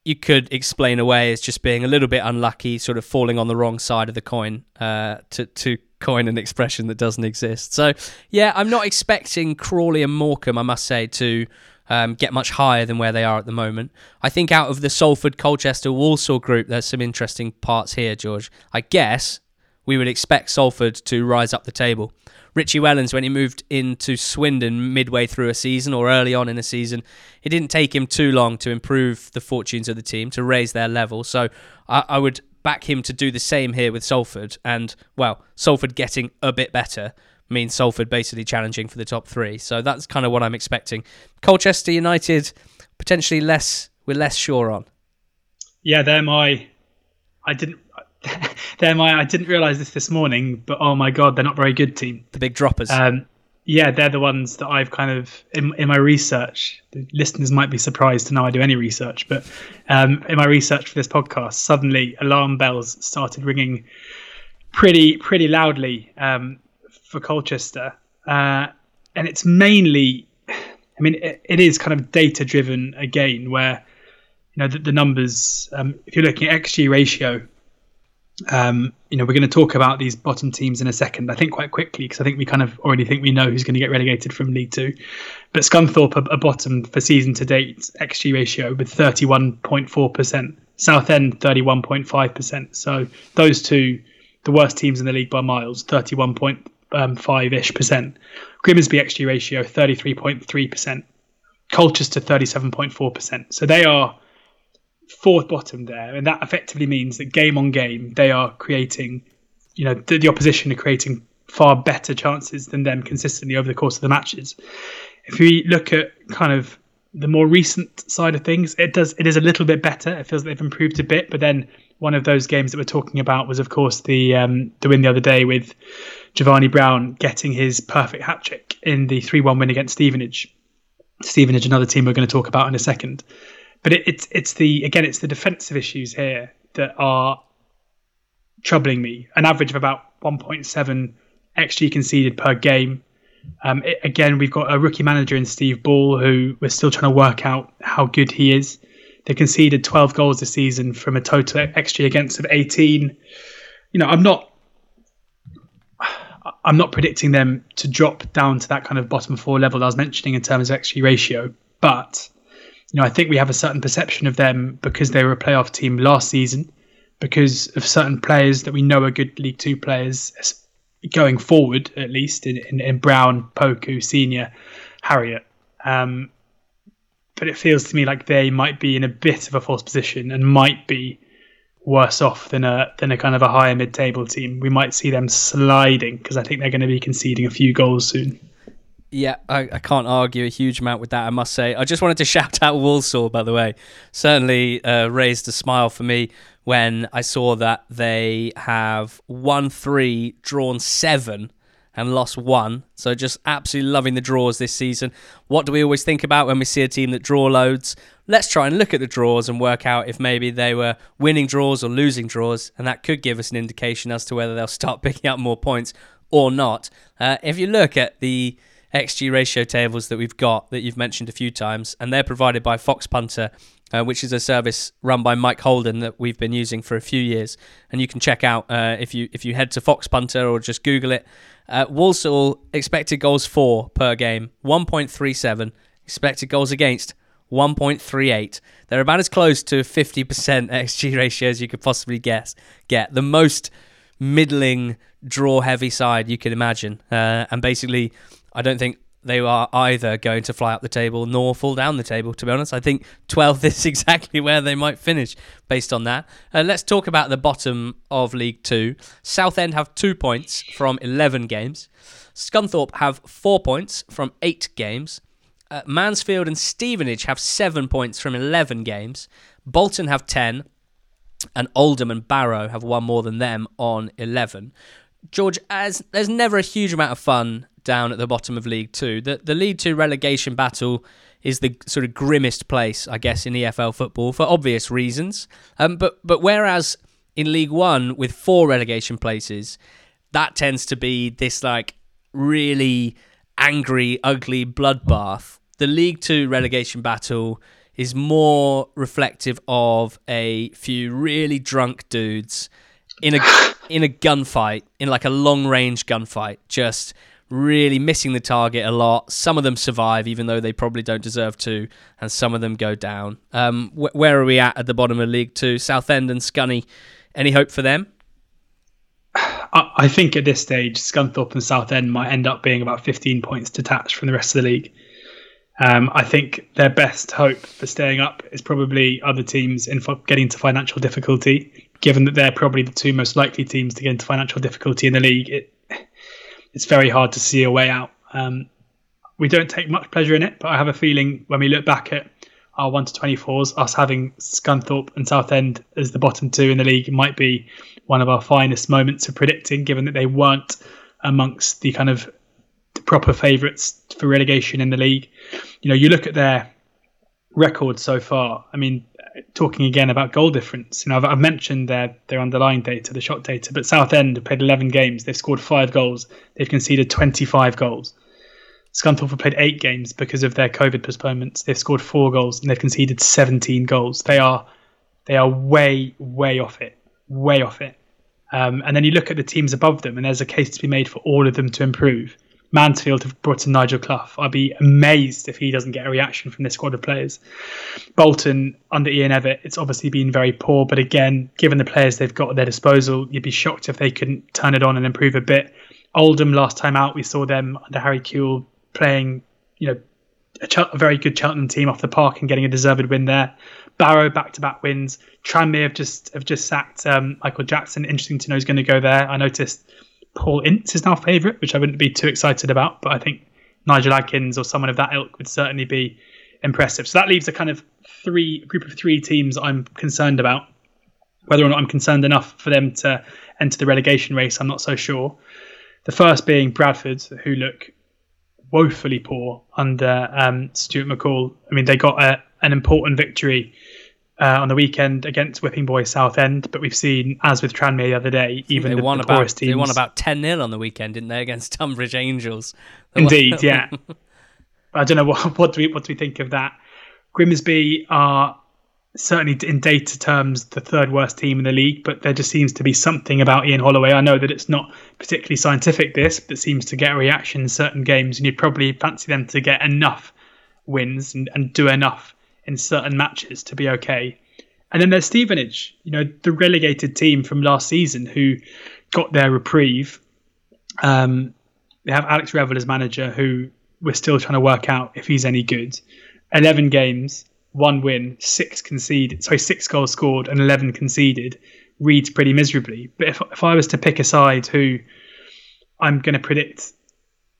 you could explain away as just being a little bit unlucky, sort of falling on the wrong side of the coin uh, to to coin an expression that doesn't exist. So yeah, I'm not expecting Crawley and Morecambe, I must say, to um, get much higher than where they are at the moment. I think out of the Salford, Colchester, Walsall group, there's some interesting parts here, George. I guess we would expect Salford to rise up the table. Richie Wellens, when he moved into Swindon midway through a season or early on in a season, it didn't take him too long to improve the fortunes of the team, to raise their level. So I, I would back him to do the same here with Salford. And, well, Salford getting a bit better means Salford basically challenging for the top three. So that's kind of what I'm expecting. Colchester United, potentially less, we're less sure on. Yeah, they're my. I didn't they're my. I didn't realize this this morning, but oh my god, they're not very good team. The big droppers. Um, yeah, they're the ones that I've kind of in, in my research. The listeners might be surprised to know I do any research, but um, in my research for this podcast, suddenly alarm bells started ringing pretty pretty loudly um, for Colchester, uh, and it's mainly. I mean, it, it is kind of data driven again, where you know the, the numbers. Um, if you're looking at XG ratio, um, you know, we're going to talk about these bottom teams in a second. I think quite quickly because I think we kind of already think we know who's going to get relegated from League Two. But Scunthorpe are, are bottom for season to date xG ratio with 31.4 percent. Southend 31.5 percent. So those two, the worst teams in the league by miles, 31.5 ish percent. Grimsby xG ratio 33.3 percent. Colchester 37.4 percent. So they are fourth bottom there, and that effectively means that game on game they are creating, you know, the, the, opposition are creating far better chances than them consistently over the course of the matches. If we look at kind of the more recent side of things, it does it is a little bit better. It feels like they've improved a bit, but then one of those games that we're talking about was, of course, the um, the win the other day with Jevani Brown getting his perfect hat trick in the three one win against Stevenage. Stevenage, another team we're going to talk about in a second. But it, it's it's the again it's the defensive issues here that are troubling me. An average of about 1.7 xG conceded per game. Um, it, again, we've got a rookie manager in Steve Ball who we're still trying to work out how good he is. They conceded 12 goals this season from a total xG against of 18. You know, I'm not I'm not predicting them to drop down to that kind of bottom four level I was mentioning in terms of XG ratio, but you know I think we have a certain perception of them because they were a playoff team last season, because of certain players that we know are good League Two players going forward, at least in, in, in Brown, Poku, Senior, Harriott. Um, but it feels to me like they might be in a bit of a false position and might be worse off than a than a kind of a higher mid table team. We might see them sliding because I think they're going to be conceding a few goals soon. Yeah, I, I, can't argue a huge amount with that, I must say. I just wanted to shout out Walsall, by the way. Certainly uh, raised a smile for me when I saw that they have won three, drawn seven and lost one. So just absolutely loving the draws this season. What do we always think about when we see a team that draw loads? Let's try and look at the draws and work out if maybe they were winning draws or losing draws, and that could give us an indication as to whether they'll start picking up more points or not. Uh, if you look at the XG ratio tables that we've got that you've mentioned a few times, and they're provided by Fox Punter uh, which is a service run by Mike Holden that we've been using for a few years, and you can check out uh, if you if you head to Fox Punter or just Google it. Uh, Walsall expected goals for per game 1.37, expected goals against 1.38. They're about as close to 50% XG ratio as you could possibly guess. Get the most middling draw heavy side you could imagine, uh, and basically, I don't think they are either going to fly up the table nor fall down the table, to be honest. I think 12th is exactly where they might finish based on that. Uh, let's talk about the bottom of League Two. Southend have two points from 11 games, Scunthorpe have four points from eight games. Uh, Mansfield and Stevenage have seven points from 11 games. Bolton have 10, and Oldham and Barrow have one more than them on 11. George, as there's never a huge amount of fun down at the bottom of League Two. The the League Two relegation battle is the sort of grimmest place, I guess, in EFL football for obvious reasons. Um, but but whereas in League One with four relegation places, that tends to be this like really angry, ugly bloodbath. The League Two relegation battle is more reflective of a few really drunk dudes in a in a gunfight, in like a long range gunfight, just really missing the target a lot. Some of them survive, even though they probably don't deserve to, and some of them go down. Um, wh- where are we at at the bottom of League Two? Southend and Scunny. Any hope for them? I think at this stage, Scunthorpe and Southend might end up being about 15 points detached from the rest of the league. Um, I think their best hope for staying up is probably other teams in getting into financial difficulty. Given that they're probably the two most likely teams to get into financial difficulty in the league, it, it's very hard to see a way out. Um, we don't take much pleasure in it, but I have a feeling when we look back at our 1 to 24s, us having Scunthorpe and Southend as the bottom two in the league might be one of our finest moments of predicting, given that they weren't amongst the kind of proper favourites for relegation in the league. You know, you look at their record so far. I mean, talking again about goal difference, you know, I've, I've, mentioned their their underlying data, the shot data, but Southend have played 11 games. They've scored five goals. They've conceded 25 goals. Scunthorpe have played eight games because of their COVID postponements. They've scored four goals and they've conceded 17 goals. They are they are way way off it, way off it. Um, and then you look at the teams above them, and there's a case to be made for all of them to improve. Mansfield have brought in Nigel Clough. I'd be amazed if he doesn't get a reaction from this squad of players. Bolton under Ian Evatt, it's obviously been very poor, but again, given the players they've got at their disposal, you'd be shocked if they couldn't turn it on and improve a bit. Oldham last time out, we saw them under Harry Kewell playing, you know, a, Ch- a very good Cheltenham team off the park and getting a deserved win there. Barrow back-to-back wins. Tranmere have just have just sacked um, Michael Jackson. Interesting to know he's going to go there. I noticed Paul Ince is now favourite, which I wouldn't be too excited about, but I think Nigel Adkins or someone of that ilk would certainly be impressive. So that leaves a kind of three group of three teams I'm concerned about. Whether or not I'm concerned enough for them to enter the relegation race, I'm not so sure. The first being Bradford, who look woefully poor under um, Stuart McCall. I mean, they got a, an important victory uh, on the weekend against Whipping Boy Southend, but we've seen, as with Tranmere the other day, even they the, won the about, teams. They won about 10 0 on the weekend, didn't they, against Tonbridge Angels? Indeed, yeah. I don't know what, what do we what do we think of that. Grimsby are certainly in data terms the third worst team in the league, but there just seems to be something about Ian Holloway. I know that it's not particularly scientific, this, but seems to get a reaction in certain games, and you'd probably fancy them to get enough wins and, and do enough in certain matches to be okay. And then there's Stevenage, you know, the relegated team from last season who got their reprieve. Um, they have Alex Revell as manager, who we're still trying to work out if he's any good. 11 games, one win, six conceded, sorry, six goals scored and 11 conceded reads pretty miserably. But if, if I was to pick a side who I'm going to predict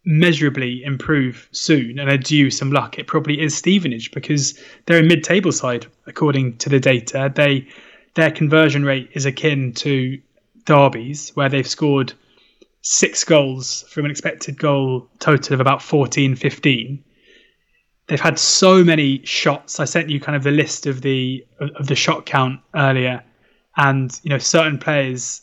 measurably improve soon and are due some luck, it probably is Stevenage because they're a mid-table side according to the data. They their conversion rate is akin to Derby's, where they've scored six goals from an expected goal total of about 14, 15 they've had so many shots. I sent you kind of the list of the of the shot count earlier, and you know certain players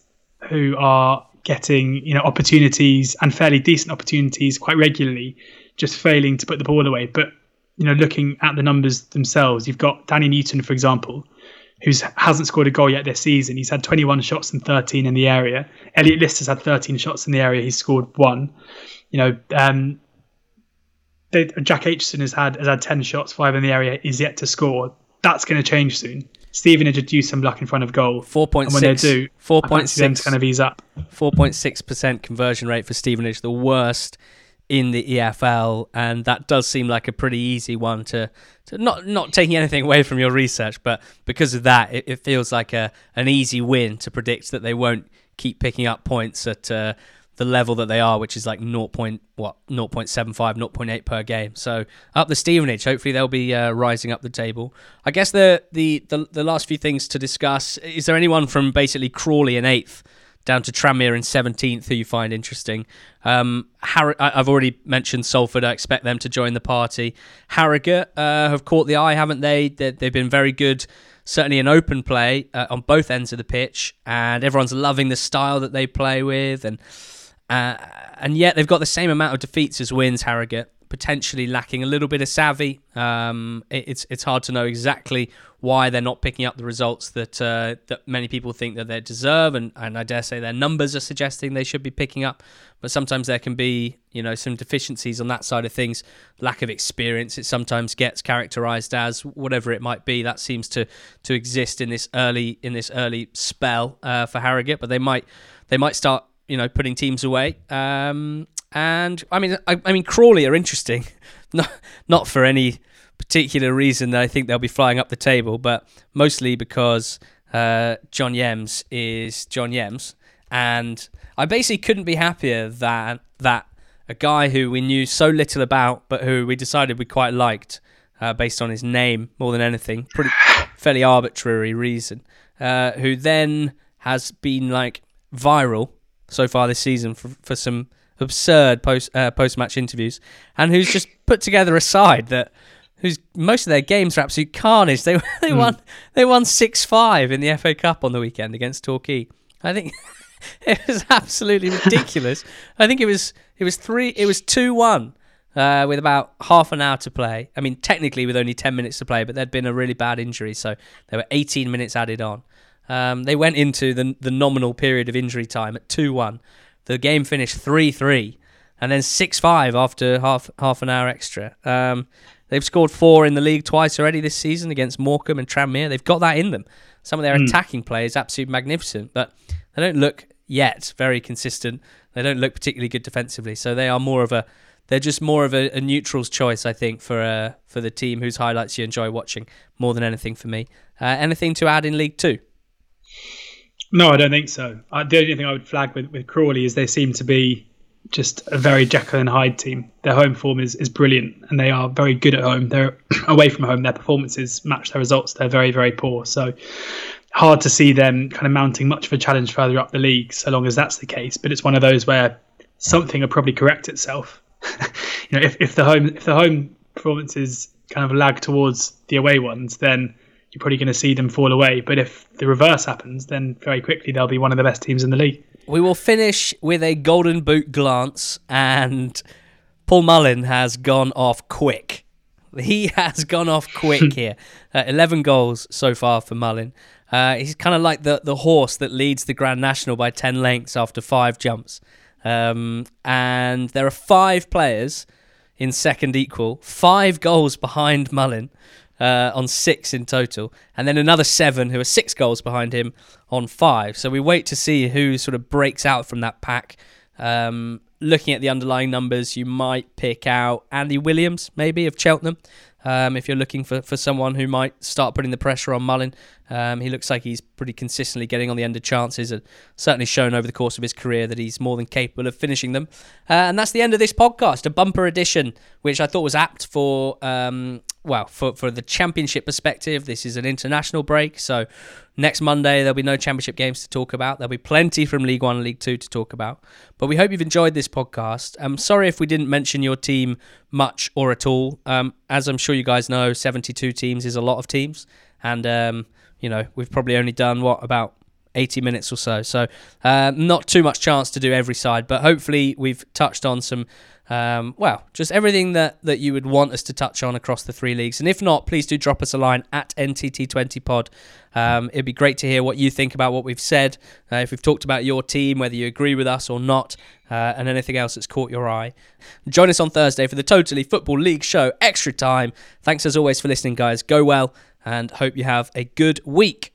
who are getting you know opportunities and fairly decent opportunities quite regularly, just failing to put the ball away. But you know, looking at the numbers themselves, you've got Danny Newton, for example, who hasn't scored a goal yet this season. He's had 21 shots and 13 in the area. Elliott Lister's had 13 shots in the area. He's scored one. You know, um, they, Jack Aitchison has had has had ten shots, five in the area. He's yet to score. That's going to change soon. Stevenage had used some luck in front of goal. Four point six. When they do, four point six. kind of ease up. Four point six percent conversion rate for Stevenage, the worst in the EFL, and that does seem like a pretty easy one to, to not not taking anything away from your research, but because of that, it, it feels like a an easy win to predict that they won't keep picking up points at. Uh, the level that they are, which is like 0. Point, what 0.75, 0.8 per game. So up the Stevenage, hopefully they'll be uh, rising up the table. I guess the, the the the last few things to discuss is there anyone from basically Crawley in eighth down to Tranmere in 17th who you find interesting. Um, Har- I've already mentioned Salford. I expect them to join the party. Harrogate uh, have caught the eye, haven't they? they have been very good, certainly in open play uh, on both ends of the pitch, and everyone's loving the style that they play with. And uh, and yet they've got the same amount of defeats as wins, Harrogate, potentially lacking a little bit of savvy. Um, it, it's it's hard to know exactly why they're not picking up the results that uh, that many people think that they deserve, and, and I dare say their numbers are suggesting they should be picking up. But sometimes there can be you know some deficiencies on that side of things, lack of experience. It sometimes gets characterised as whatever it might be. That seems to to exist in this early in this early spell uh, for Harrogate, but they might they might start you know, putting teams away. Um, and I mean, I, I, mean, Crawley are interesting, not not for any particular reason that I think they'll be flying up the table, but mostly because uh, John Yems is John Yems, and I basically couldn't be happier that that a guy who we knew so little about, but who we decided we quite liked. Uh, based on his name more than anything, pretty fairly arbitrary reason. Uh, who then has been like viral so far this season for, for some absurd post uh, post match interviews, and who's just put together a side that whose most of their games are absolute carnage. They they mm. won they won six five in the FA Cup on the weekend against Torquay. I think it was absolutely ridiculous. I think it was it was three it was two one. Uh, with about half an hour to play. I mean, technically with only 10 minutes to play, but there'd been a really bad injury, so there were 18 minutes added on. Um, they went into the, the nominal period of injury time at 2 1. The game finished 3 3 and then 6 5 after half, half an hour extra. Um, they've scored four in the league twice already this season against Morecambe and Tranmere. They've got that in them. Some of their mm. attacking play is absolutely magnificent, but they don't look yet very consistent. They don't look particularly good defensively. So they are more of a they're just more of a, a neutral's choice, I think, for uh, for the team whose highlights you enjoy watching more than anything for me. Uh, anything to add in League Two? No, I don't think so. The only thing I would flag with, with Crawley is they seem to be just a very Jekyll and Hyde team. Their home form is, is brilliant and they are very good at home. They're away from home, their performances match their results. They're very, very poor. So hard to see them kind of mounting much of a challenge further up the league, so long as that's the case. But it's one of those where something will probably correct itself. you know, if, if the home if the home performances kind of lag towards the away ones, then you're probably going to see them fall away. But if the reverse happens, then very quickly they'll be one of the best teams in the league. We will finish with a golden boot glance, and Paul Mullin has gone off quick. he has gone off quick here. Uh, 11 goals so far for Mullin. Uh, he's kind of like the, the horse that leads the Grand National by 10 lengths after five jumps. Um, and there are five players in second equal, five goals behind Mullin uh, on six in total, and then another seven who are six goals behind him on five. So we wait to see who sort of breaks out from that pack. Um, looking at the underlying numbers, you might pick out Andy Williams, maybe of Cheltenham. Um, if you're looking for, for someone who might start putting the pressure on Mullin, um, he looks like he's pretty consistently getting on the end of chances and certainly shown over the course of his career that he's more than capable of finishing them. Uh, and that's the end of this podcast, a bumper edition, which I thought was apt for um, well, for, for the championship perspective, this is an international break. So next Monday, there'll be no championship games to talk about. There'll be plenty from League One and League Two to talk about. But we hope you've enjoyed this podcast. I'm sorry if we didn't mention your team much or at all. Um, as I'm sure you guys know, 72 teams is a lot of teams. And, um, you know, we've probably only done, what, about 80 minutes or so. So, uh, not too much chance to do every side, but hopefully we've touched on some um, well, just everything that, that you would want us to touch on across the three leagues. And if not, please do drop us a line at NTT20pod. Um, it'd be great to hear what you think about what we've said, uh, if we've talked about your team, whether you agree with us or not, uh, and anything else that's caught your eye. Join us on Thursday for the Totally Football League show, extra time. Thanks as always for listening, guys. Go well, and hope you have a good week.